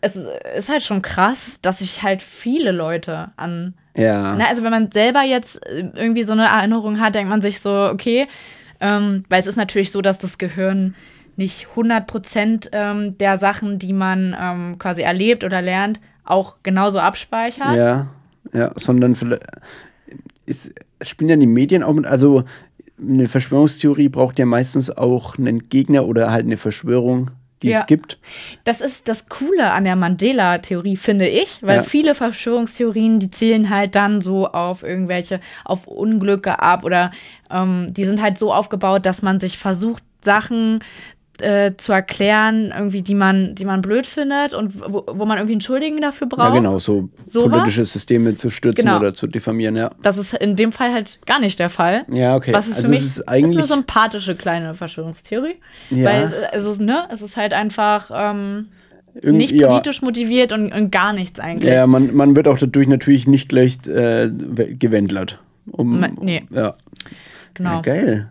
es ist halt schon krass, dass sich halt viele Leute an. Ja. Na, also wenn man selber jetzt äh, irgendwie so eine Erinnerung hat, denkt man sich so, okay, ähm, weil es ist natürlich so, dass das Gehirn nicht 100 Prozent ähm, der Sachen, die man ähm, quasi erlebt oder lernt, auch genauso abspeichert. Ja, ja, sondern vielleicht ist, spielen ja die Medien auch mit, also eine Verschwörungstheorie braucht ja meistens auch einen Gegner oder halt eine Verschwörung, die Ja. es gibt. Das ist das Coole an der Mandela-Theorie, finde ich, weil Ja. viele Verschwörungstheorien, die zählen halt dann so auf irgendwelche, auf Unglücke ab oder ähm, die sind halt so aufgebaut, dass man sich versucht, Sachen äh, zu erklären, irgendwie, die man, die man blöd findet und wo, wo man irgendwie einen Schuldigen dafür braucht. Ja, genau, so Sowas? politische Systeme zu stürzen Genau. oder zu diffamieren, ja. Das ist in dem Fall halt gar nicht der Fall. Ja, okay. Was ist also für mich ist eigentlich eine sympathische kleine Verschwörungstheorie. Ja. Weil es, also, ne, es ist halt einfach ähm, irgendwie, nicht ja, politisch motiviert und, und gar nichts eigentlich. ja, man, man wird auch dadurch natürlich nicht gleich äh, gewendlert. Um, nee. Ja. genau. ja, geil.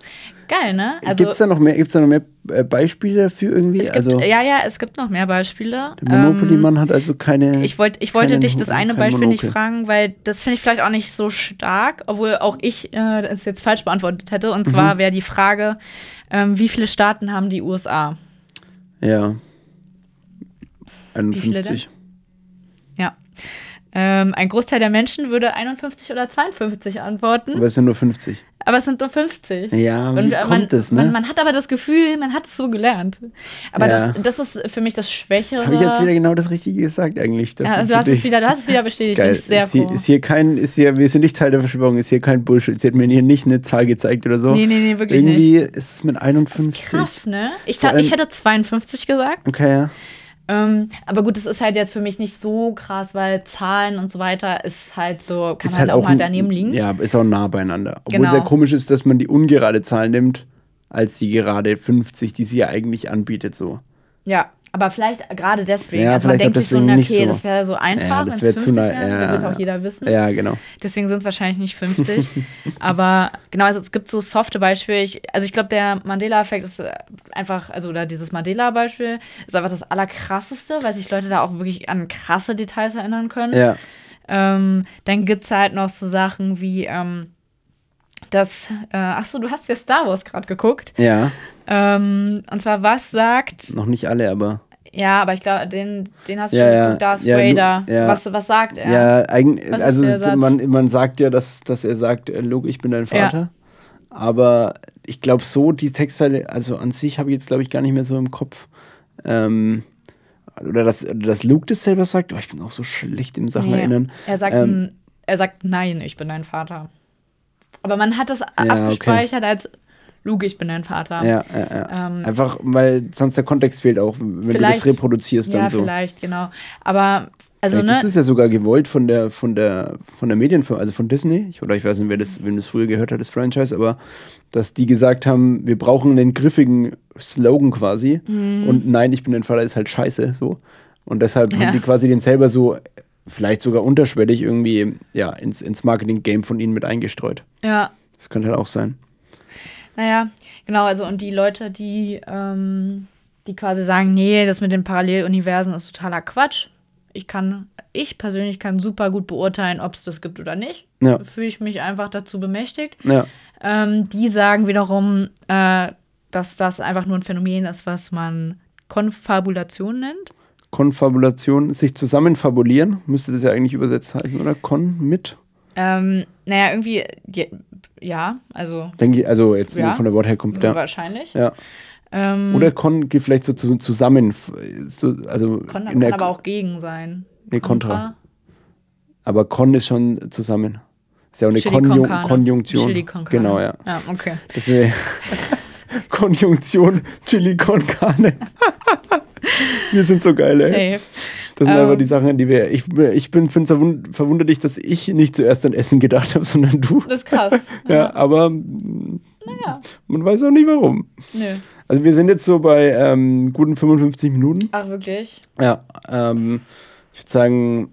Geil, ne? Gibt es da noch mehr, gibt's da noch mehr äh, Beispiele dafür irgendwie? gibt, also ja, ja, es gibt noch mehr Beispiele. der Monopoly-Mann hat also keine. Ähm, ich, wollt, ich wollte dich das eine Beispiel nicht Monokel. fragen, weil das finde ich vielleicht auch nicht so stark, obwohl auch ich äh, es jetzt falsch beantwortet hätte. Mhm. Und zwar wäre die Frage, ähm, wie viele Staaten haben die USA? Ja. viele 51. Ja. Ähm, ein Großteil der Menschen würde 51 oder 52 antworten, Aber es sind nur 50. aber es sind nur 50. Ja, wie Und äh, kommt man, das, ne? man, man hat aber das Gefühl, man hat es so gelernt. Aber Ja. das, das ist für mich das Schwächere. Habe ich jetzt wieder genau das Richtige gesagt eigentlich? ja, also du, hast es wieder, du hast es wieder bestätigt. Geil. Ich sehr ist, hier, ist hier kein, ist hier, wir sind nicht Teil der Verschwörung, ist hier kein Bullshit. Sie hat mir hier nicht eine Zahl gezeigt oder so. Nee, nee, nee, wirklich Irgendwie nicht. ist es mit 51. Krass, ne? Ich, dachte, ich hätte 52 gesagt. Okay, ja. Ähm, aber gut, das ist halt jetzt für mich nicht so krass, weil Zahlen und so weiter ist halt so, kann Ist halt, auch mal daneben liegen. Ja, ist auch nah beieinander. Obwohl Genau. sehr komisch ist, dass man die ungerade Zahl nimmt, als die gerade 50, die sie ja eigentlich anbietet, so. Ja, aber vielleicht gerade deswegen. Ja, also man denkt sich so, okay, so. das wäre so einfach, Ja, wenn das es wär 50 zu nah- wären, ja. will es auch jeder wissen. Ja, genau. Deswegen sind es wahrscheinlich nicht 50. aber genau, also es gibt so softe Beispiele. Ich, also ich glaube, der Mandela-Effekt ist äh, einfach, also oder dieses Mandela-Beispiel ist einfach das Allerkrasseste, weil sich Leute da auch wirklich an krasse Details erinnern können. Ja. Ähm, dann gibt es halt noch so Sachen wie, ähm, das, äh, ach so, du hast ja Star Wars gerade geguckt. Ja, Ähm, und zwar, was sagt, noch nicht alle, aber. ja, aber ich glaube, den, den hast du Ja, schon geguckt, Darth Ja, Vader. ja. Was, was sagt er? Ja, eigentlich, also man, man sagt ja, dass, dass er sagt, äh, Luke, ich bin dein. Vater. Aber ich glaube, so die Textteile, also an sich habe ich jetzt, glaube ich, gar nicht mehr so im Kopf. Ähm, oder dass, dass Luke das selber sagt, oh, ich bin auch so schlecht im Sachen erinnern. Er sagt, Ähm, er sagt, nein, ich bin dein Vater. Aber man hat das okay. abgespeichert als Luke, ich bin dein Vater. Ja, ja, ja. Ähm, Einfach, weil sonst der Kontext fehlt auch, wenn du das reproduzierst dann ja, so. vielleicht, genau. Aber, also, Vielleicht ne? ist es ja sogar gewollt von der, von der, von der Medienfirma, also von Disney. Ich, oder ich weiß nicht, wer das, wenn das früher gehört hat, das Franchise, aber dass die gesagt haben, wir brauchen einen griffigen Slogan quasi. Mhm. Und nein, ich bin dein Vater ist halt scheiße, so. Und deshalb Ja. haben die quasi den selber so, vielleicht sogar unterschwellig irgendwie, ja, ins, ins Marketing-Game von ihnen mit eingestreut. ja, Das könnte halt auch sein. Naja, genau, also und die Leute, die, ähm, die quasi sagen, nee, das mit den Paralleluniversen ist totaler Quatsch. Ich kann, ich persönlich kann super gut beurteilen, ob es das gibt oder nicht. Ja. Fühle ich mich einfach dazu bemächtigt. Ja. Ähm, die sagen wiederum, äh, dass das einfach nur ein Phänomen ist, was man Konfabulation nennt. Konfabulation, sich zusammenfabulieren, müsste das ja eigentlich übersetzt heißen, oder? Kon mit? Ähm, naja, irgendwie, ja, also Denke ich, also jetzt Ja. nur von der Wortherkunft, ja. wahrscheinlich. Ja. Ähm, Oder Con geht vielleicht so zu, zusammen, so, also kann, in kann aber auch gegen sein. Nee, Kontra. aber Con ist schon zusammen. Ist ja auch eine Konjun. Konjunktion. Chili con carne. Genau, ja. Ja, okay. Das wäre Konjunktion Chili con Carne. wir sind so geil, ey. Safe. Das sind Ähm. einfach die Sachen, die wir. Ich, ich bin finde es verwunderlich, dass ich nicht zuerst an Essen gedacht habe, sondern du. Das ist krass. Ja, aber Naja, man weiß auch nicht warum. nö. Also wir sind jetzt so bei ähm, guten 55 Minuten. Ach, wirklich? Ja, ähm, ich würde sagen,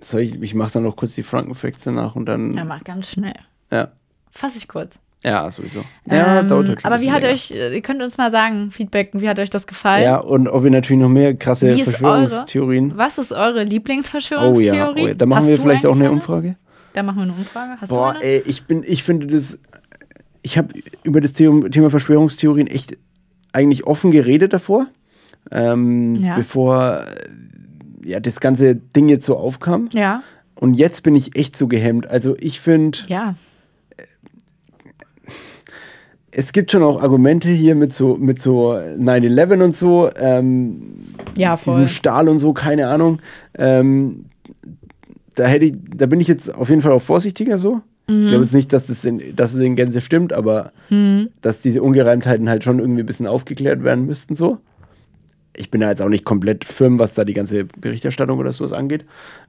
soll ich, ich mache dann noch kurz die Frankenfacts danach und dann. Ja, mach ganz schnell. Ja, Fass ich kurz. Ja sowieso. Ja, Ähm, dauert halt schon aber wie hat länger. euch, äh, ihr könnt uns mal sagen, Feedbacken, wie hat euch das gefallen? Ja, und ob wir natürlich noch mehr krasse Verschwörungstheorien. Was ist eure Oh Lieblingsverschwörungstheorie? ja, oh ja, da machen Hast wir vielleicht auch eine eine? Umfrage. Da machen wir eine Umfrage. Hast Boah, du eine? ey, ich bin, ich finde das, ich habe über das Thema Verschwörungstheorien echt eigentlich offen geredet davor, ähm, Ja. bevor ja das ganze Ding jetzt so aufkam. Ja, Und jetzt bin ich echt so gehemmt. Also ich finde, ja. Es gibt schon auch Argumente hier mit so, mit so 9-11 und so, ähm, Ja, diesem voll. Stahl und so, keine Ahnung. Ähm, da hätte ich, da bin ich jetzt auf jeden Fall auch vorsichtiger so. Mhm. Ich glaube jetzt nicht, dass das in, dass es in Gänze stimmt, aber dass diese Ungereimtheiten halt schon irgendwie ein bisschen aufgeklärt werden müssten so. Ich bin da jetzt auch nicht komplett firm, was da die ganze Berichterstattung oder sowas angeht.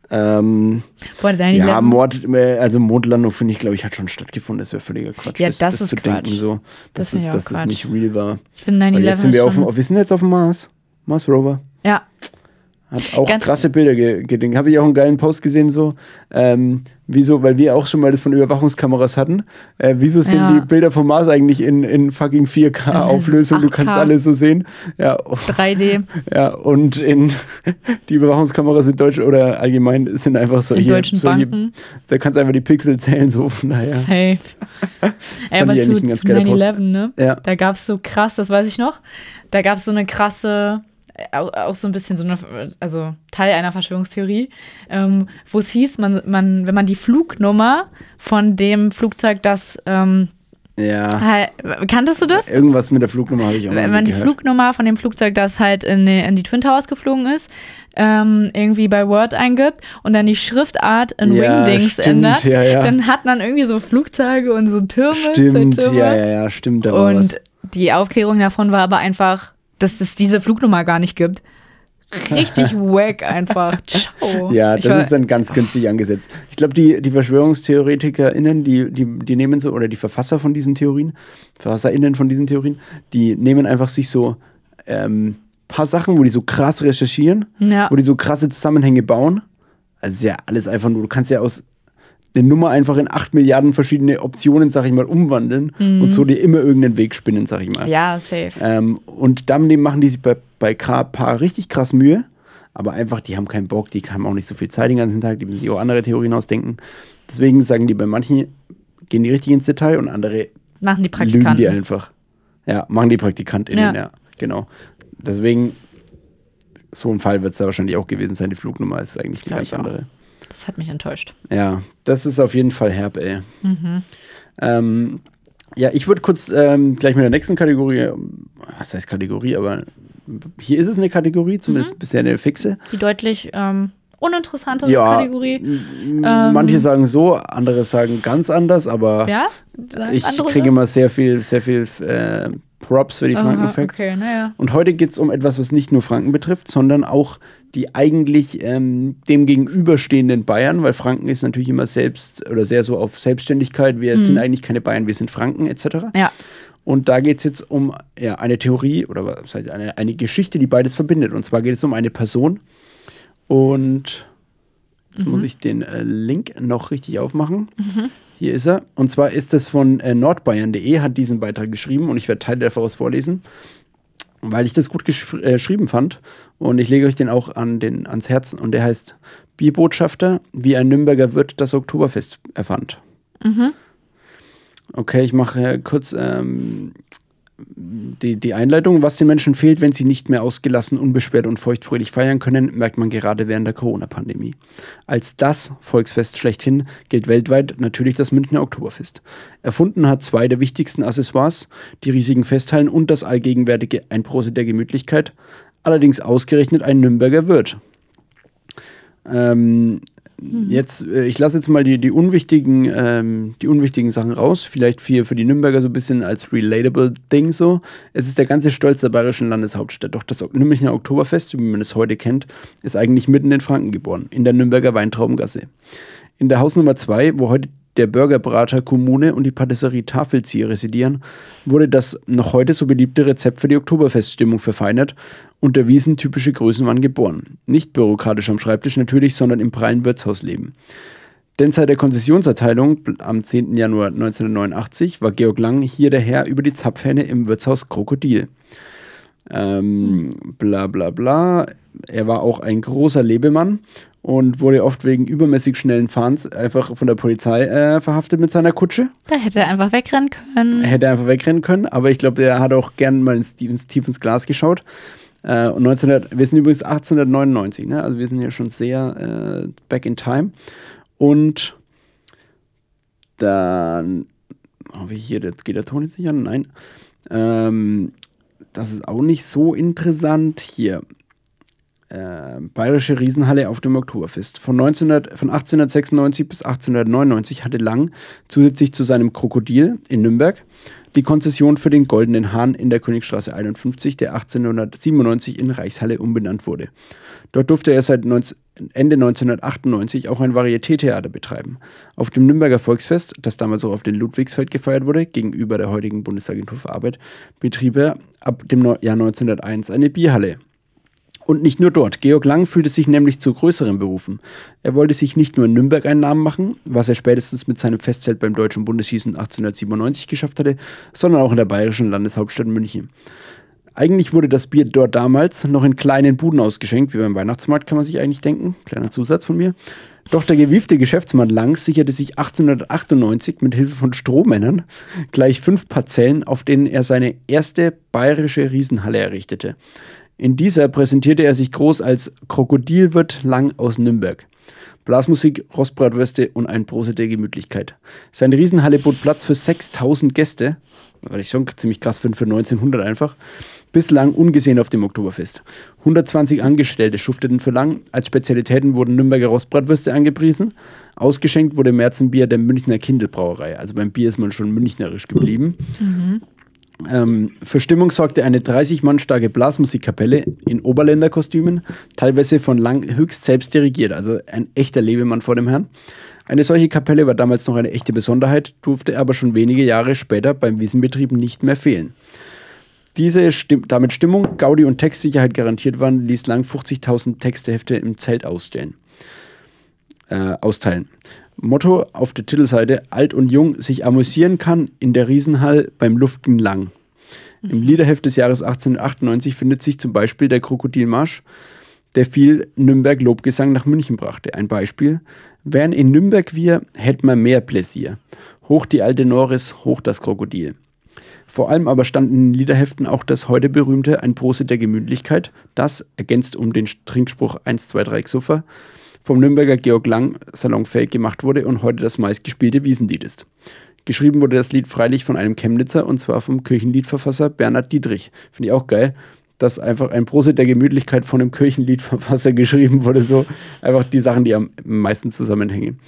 Ähm, Boah, ja, Mord, äh, also Mondlandung finde ich, glaube ich, hat schon stattgefunden. Das wäre völliger Quatsch. Ja, das ist zu Quatsch. denken so, Das dass, ich auch dass das nicht real war. Ich finde 9-11 Weil jetzt sind wir auf wir sind jetzt auf dem Mars. Mars Rover. Ja, Hat auch Ganz- krasse Bilder ge gedingt. Habe ich auch einen geilen Post gesehen, so. Ähm, wieso, weil wir auch schon mal das von Überwachungskameras hatten. Äh, wieso sind Ja. die Bilder vom Mars eigentlich in, in fucking 4K-Auflösung? Du kannst 8K. alle so sehen. Ja, 3D. ja, und in die Überwachungskameras in Deutsch oder allgemein sind einfach solche. In deutschen solche, Banken. Da kannst du einfach die Pixel zählen, so von daher. Safe. Ey, aber zu, zu geiler Post. 9-11, ne? Ja. Da gab es so krass, das weiß ich noch, da gab es so eine krasse, auch, auch so ein bisschen so eine, also Teil einer Verschwörungstheorie, ähm, wo es hieß, man, man, wenn man die Flugnummer von dem Flugzeug, das, ähm, Ja. halt, kanntest du das? Irgendwas mit der Flugnummer habe ich auch Wenn man die gehört. Flugnummer von dem Flugzeug, das halt in die, in die Twin Towers geflogen ist, ähm, irgendwie bei Word eingibt und dann die Schriftart in Ja, Wingdings stimmt, ändert, ja, ja. dann hat man irgendwie so Flugzeuge und so Türme, Stimmt, Türme. ja, ja, ja, stimmt. War was. Und die Aufklärung davon war aber einfach, dass es diese Flugnummer gar nicht gibt. richtig wack einfach. Ciao. Ja, das war- ist dann ganz günstig angesetzt. Ich glaube, die, die VerschwörungstheoretikerInnen, die, die, die nehmen so, oder die Verfasser von diesen Theorien, VerfasserInnen von diesen Theorien, die nehmen einfach sich so ähm, paar Sachen, wo die so krass recherchieren, Ja. wo die so krasse Zusammenhänge bauen. Also ist ja alles einfach nur, du kannst ja aus der Nummer einfach in 8 Milliarden verschiedene Optionen, sag ich mal, umwandeln und so dir immer irgendeinen Weg spinnen, sag ich mal. Mhm. ja, safe. Ähm, und damit machen die sich bei, bei K paar richtig krass Mühe. Aber einfach, die haben keinen Bock, die haben auch nicht so viel Zeit den ganzen Tag, die müssen sich auch andere Theorien ausdenken. Deswegen sagen die bei manchen, gehen die richtig ins Detail und andere Machen die lügen Praktikanten. die einfach. Ja, machen die PraktikantInnen, ja, Ja. genau. Deswegen, so ein Fall wird es da wahrscheinlich auch gewesen sein. Die Flugnummer ist eigentlich die glaub ganz ich auch. Das hat mich enttäuscht. Ja, das ist auf jeden Fall herb, ey. Mhm. Ähm, ja, ich würde kurz ähm, gleich mit der nächsten Kategorie, was heißt Kategorie, aber hier ist es eine Kategorie, Mhm. zumindest bisher eine fixe. Die deutlich ähm, uninteressantere Ja, Kategorie. Ähm. manche sagen so, andere sagen ganz anders, aber Ja? Ich kriege immer sehr viel, sehr viel äh, Props für die Aha, Franken-Facts. Okay, naja. Und heute geht es um etwas, was nicht nur Franken betrifft, sondern auch die eigentlich ähm, dem gegenüberstehenden Bayern, weil Franken ist natürlich immer selbst oder sehr so auf Selbstständigkeit. Wir sind eigentlich keine Bayern, wir sind Franken etc. Ja. Und da geht es jetzt um ja, eine Theorie oder was heißt eine, eine Geschichte, die beides verbindet. Und zwar geht es um eine Person. Und jetzt muss ich den äh, Link noch richtig aufmachen. Hier ist er. Und zwar ist das von äh, nordbayern.de, hat diesen Beitrag geschrieben und ich werde Teile daraus vorlesen, weil ich das gut gesch äh, geschrieben fand. Und ich lege euch den auch an den, ans Herzen. Und der heißt Bierbotschafter, wie ein Nürnberger Wirt das Oktoberfest erfand. Okay, ich mache kurz ähm, die, die Einleitung. Was den Menschen fehlt, wenn sie nicht mehr ausgelassen, unbeschwert und feuchtfröhlich feiern können, merkt man gerade während der Corona-Pandemie. Als das Volksfest schlechthin gilt weltweit natürlich das Münchner Oktoberfest. Erfunden hat zwei der wichtigsten Accessoires, die riesigen Festhallen und das allgegenwärtige Einprose der Gemütlichkeit, allerdings ausgerechnet ein Nürnberger Wirt. Ähm, Jetzt, äh, ich lasse jetzt mal die, die, unwichtigen, ähm, die unwichtigen Sachen raus. Vielleicht für, für die Nürnberger so ein bisschen als relatable Ding so. Es ist der ganze Stolz der bayerischen Landeshauptstadt. Doch das Münchner Oktoberfest, wie man es heute kennt, ist eigentlich mitten in Franken geboren, in der Nürnberger Weintraubengasse. In der Hausnummer 2, wo heute der Burgerbrater Kommune und die Patisserie Tafelzieher residieren, wurde das noch heute so beliebte Rezept für die Oktoberfeststimmung verfeinert und der wiesentypische Größenwahn geboren. Nicht bürokratisch am Schreibtisch natürlich, sondern im prallen Wirtshausleben. Denn seit der Konzessionserteilung am 10. Januar 1989 war Georg Lang hier der Herr über die Zapfhähne im Wirtshaus Krokodil. Ähm, bla bla bla. Er war auch ein großer Lebemann und wurde oft wegen übermäßig schnellen Fahrens einfach von der Polizei äh, verhaftet mit seiner Kutsche. Da hätte er einfach wegrennen können. Er hätte einfach wegrennen können, aber ich glaube, er hat auch gern mal ins, ins tief ins Glas geschaut. Äh, und 1900, wir sind übrigens 1899, ne? also wir sind hier schon sehr äh, back in time. Und dann habe ich hier, das geht der Ton jetzt nicht an? Nein. Ähm, das ist auch nicht so interessant. Hier. Äh, Bayerische Riesenhalle auf dem Oktoberfest. Von, 1900, von 1896 bis 1899 hatte Lang zusätzlich zu seinem Krokodil in Nürnberg die Konzession für den Goldenen Hahn in der Königstraße 51, der 1897 in Reichshalle umbenannt wurde. Dort durfte er seit 19, Ende 1998 auch ein Varietétheater betreiben. Auf dem Nürnberger Volksfest, das damals auch auf dem Ludwigsfeld gefeiert wurde, gegenüber der heutigen Bundesagentur für Arbeit, betrieb er ab dem Jahr 1901 eine Bierhalle. Und nicht nur dort. Georg Lang fühlte sich nämlich zu größeren berufen. Er wollte sich nicht nur in Nürnberg einen Namen machen, was er spätestens mit seinem Festzelt beim Deutschen Bundesschießen 1897 geschafft hatte, sondern auch in der bayerischen Landeshauptstadt München. Eigentlich wurde das Bier dort damals noch in kleinen Buden ausgeschenkt, wie beim Weihnachtsmarkt kann man sich eigentlich denken. Kleiner Zusatz von mir. Doch der gewiefte Geschäftsmann Lang sicherte sich 1898 mit Hilfe von Strohmännern gleich fünf Parzellen, auf denen er seine erste bayerische Riesenhalle errichtete. In dieser präsentierte er sich groß als Krokodilwirt Lang aus Nürnberg. Blasmusik, Rostbratwürste und ein Brose der Gemütlichkeit. Seine Riesenhalle bot Platz für 6000 Gäste, was ich schon ziemlich krass finde für 1900 einfach, bislang ungesehen auf dem Oktoberfest. 120 Angestellte schufteten für Lang, als Spezialitäten wurden Nürnberger Rostbratwürste angepriesen, ausgeschenkt wurde Märzenbier der Münchner Kindelbrauerei, also beim Bier ist man schon münchnerisch geblieben. Ähm, für Stimmung sorgte eine 30 Mann starke Blasmusikkapelle in Oberländerkostümen, teilweise von Lang höchst selbst dirigiert, also ein echter Lebemann vor dem Herrn. Eine solche Kapelle war damals noch eine echte Besonderheit, durfte aber schon wenige Jahre später beim Wiesenbetrieb nicht mehr fehlen. Diese Stimm damit Stimmung, Gaudi und Textsicherheit garantiert waren, ließ Lang 50.000 Textehefte im Zelt ausstellen, äh, austeilen. Motto auf der Titelseite: Alt und Jung sich amüsieren kann in der Riesenhall beim Luften lang. Im Liederheft des Jahres 1898 findet sich zum Beispiel der Krokodilmarsch, der viel Nürnberg Lobgesang nach München brachte. Ein Beispiel: Wären in Nürnberg wir, hätten wir mehr Pläsier. Hoch die alte Norris, hoch das Krokodil. Vor allem aber stand in den Liederheften auch das heute berühmte Ein Prosit der Gemütlichkeit, das, ergänzt um den Trinkspruch 1, 2, 3 Xuffer, vom Nürnberger Georg Lang salonfähig gemacht wurde und heute das meistgespielte Wiesenlied ist. Geschrieben wurde das Lied freilich von einem Chemnitzer und zwar vom Kirchenliedverfasser Bernhard Dietrich. Finde ich auch geil, dass einfach ein Prosit der Gemütlichkeit von einem Kirchenliedverfasser geschrieben wurde. So einfach die Sachen, die am meisten zusammenhängen.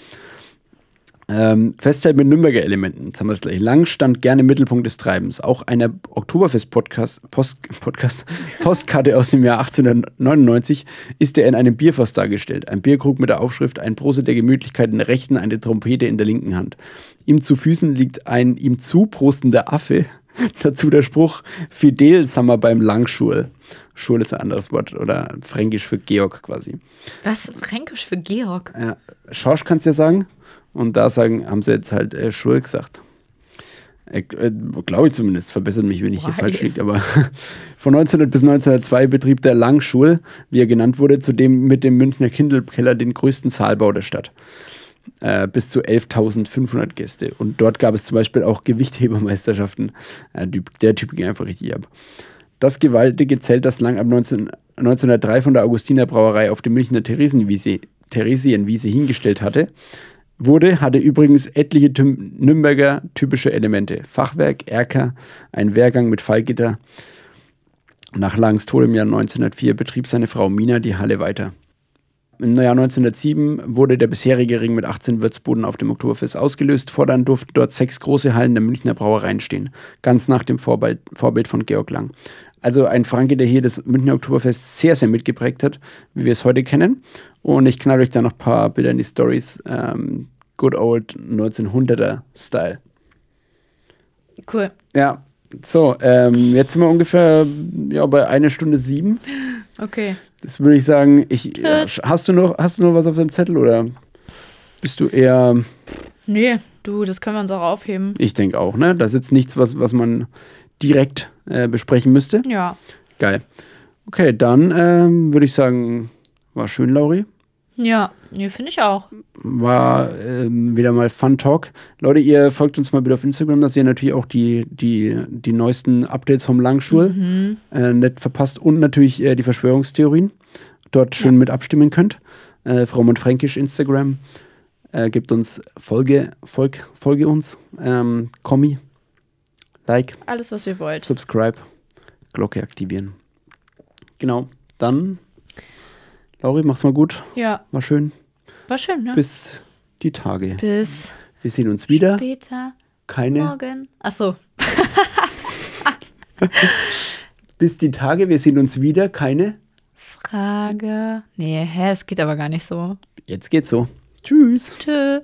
Ähm, Festzeit mit Nürnberger Elementen. Jetzt haben wir es gleich. Lang stand gerne im Mittelpunkt des Treibens. Auch eine Oktoberfest-Podcast, Post, Podcast, Postkarte aus dem Jahr 1899 ist er in einem Bierfass dargestellt. Ein Bierkrug mit der Aufschrift Ein Prosit der Gemütlichkeit in der rechten, eine Trompete in der linken Hand. Ihm zu Füßen liegt ein ihm zuprostender Affe. Dazu der Spruch Fidel Sammer beim Langschul. Schul ist ein anderes Wort oder fränkisch für Georg quasi. Was? Fränkisch für Georg? Ja, Schorsch kannst du ja sagen. Und da sagen, haben sie jetzt halt äh, Schul gesagt. Äh, äh, Glaube ich zumindest, verbessert mich, wenn ich hier Why? falsch liege. Aber von 1900 bis 1902 betrieb der Langschul, wie er genannt wurde, zudem mit dem Münchner Kindelkeller den größten Saalbau der Stadt. Äh, bis zu 11.500 Gäste. Und dort gab es zum Beispiel auch Gewichthebermeisterschaften. Äh, der Typ ging einfach richtig ab. Das gewaltige Zelt, das Lang ab 19, 1903 von der Augustiner Brauerei auf dem Münchner Theresienwiese, Theresienwiese hingestellt hatte, wurde, hatte übrigens etliche Nürnberger typische Elemente. Fachwerk, Erker, ein Wehrgang mit Fallgitter. Nach Langs Tod im Jahr 1904 betrieb seine Frau Mina die Halle weiter. Im Jahr 1907 wurde der bisherige Ring mit 18 Wirtsbuden auf dem Oktoberfest ausgelöst. Fortan durften dort sechs große Hallen der Münchner Brauereien stehen. Ganz nach dem Vorbild, Vorbild von Georg Lang. Also ein Franke, der hier das Münchner Oktoberfest sehr, sehr mitgeprägt hat, wie wir es heute kennen. Und ich knall euch da noch ein paar Bilder in die Stories. Ähm, good old 1900er Style. Cool. Ja, so, ähm, jetzt sind wir ungefähr ja, bei einer Stunde sieben. Okay. Das würde ich sagen, ich, äh, Tschüss. hast, du noch, hast du noch was auf deinem Zettel oder bist du eher, Nee, du, das können wir uns auch aufheben. ich denke auch, ne? Das ist jetzt nichts, was, was man direkt äh, besprechen müsste. Ja. Geil. Okay, dann ähm, würde ich sagen, war schön, Lauri. Ja, nee, finde ich auch. War ähm, wieder mal Fun Talk. Leute, ihr folgt uns mal bitte auf Instagram, dass ihr natürlich auch die, die, die neuesten Updates vom Langschul äh, nicht verpasst und natürlich äh, die Verschwörungstheorien dort schön mit abstimmen könnt. Äh, Frau und Fränkisch Instagram. Äh, gebt uns Folge, Folg, Folge uns, ähm, Kommi, Like, Alles, was ihr wollt. Subscribe, Glocke aktivieren. Genau, dann, Lauri, mach's mal gut. Ja, War schön. war schön, ne? Bis die Tage. Bis Wir sehen uns wieder. später. Keine. Morgen. Achso. Bis die Tage. Wir sehen uns wieder. Keine. Frage. Nee, hä, es geht aber gar nicht so. Jetzt geht's so. Tschüss. Tschüss.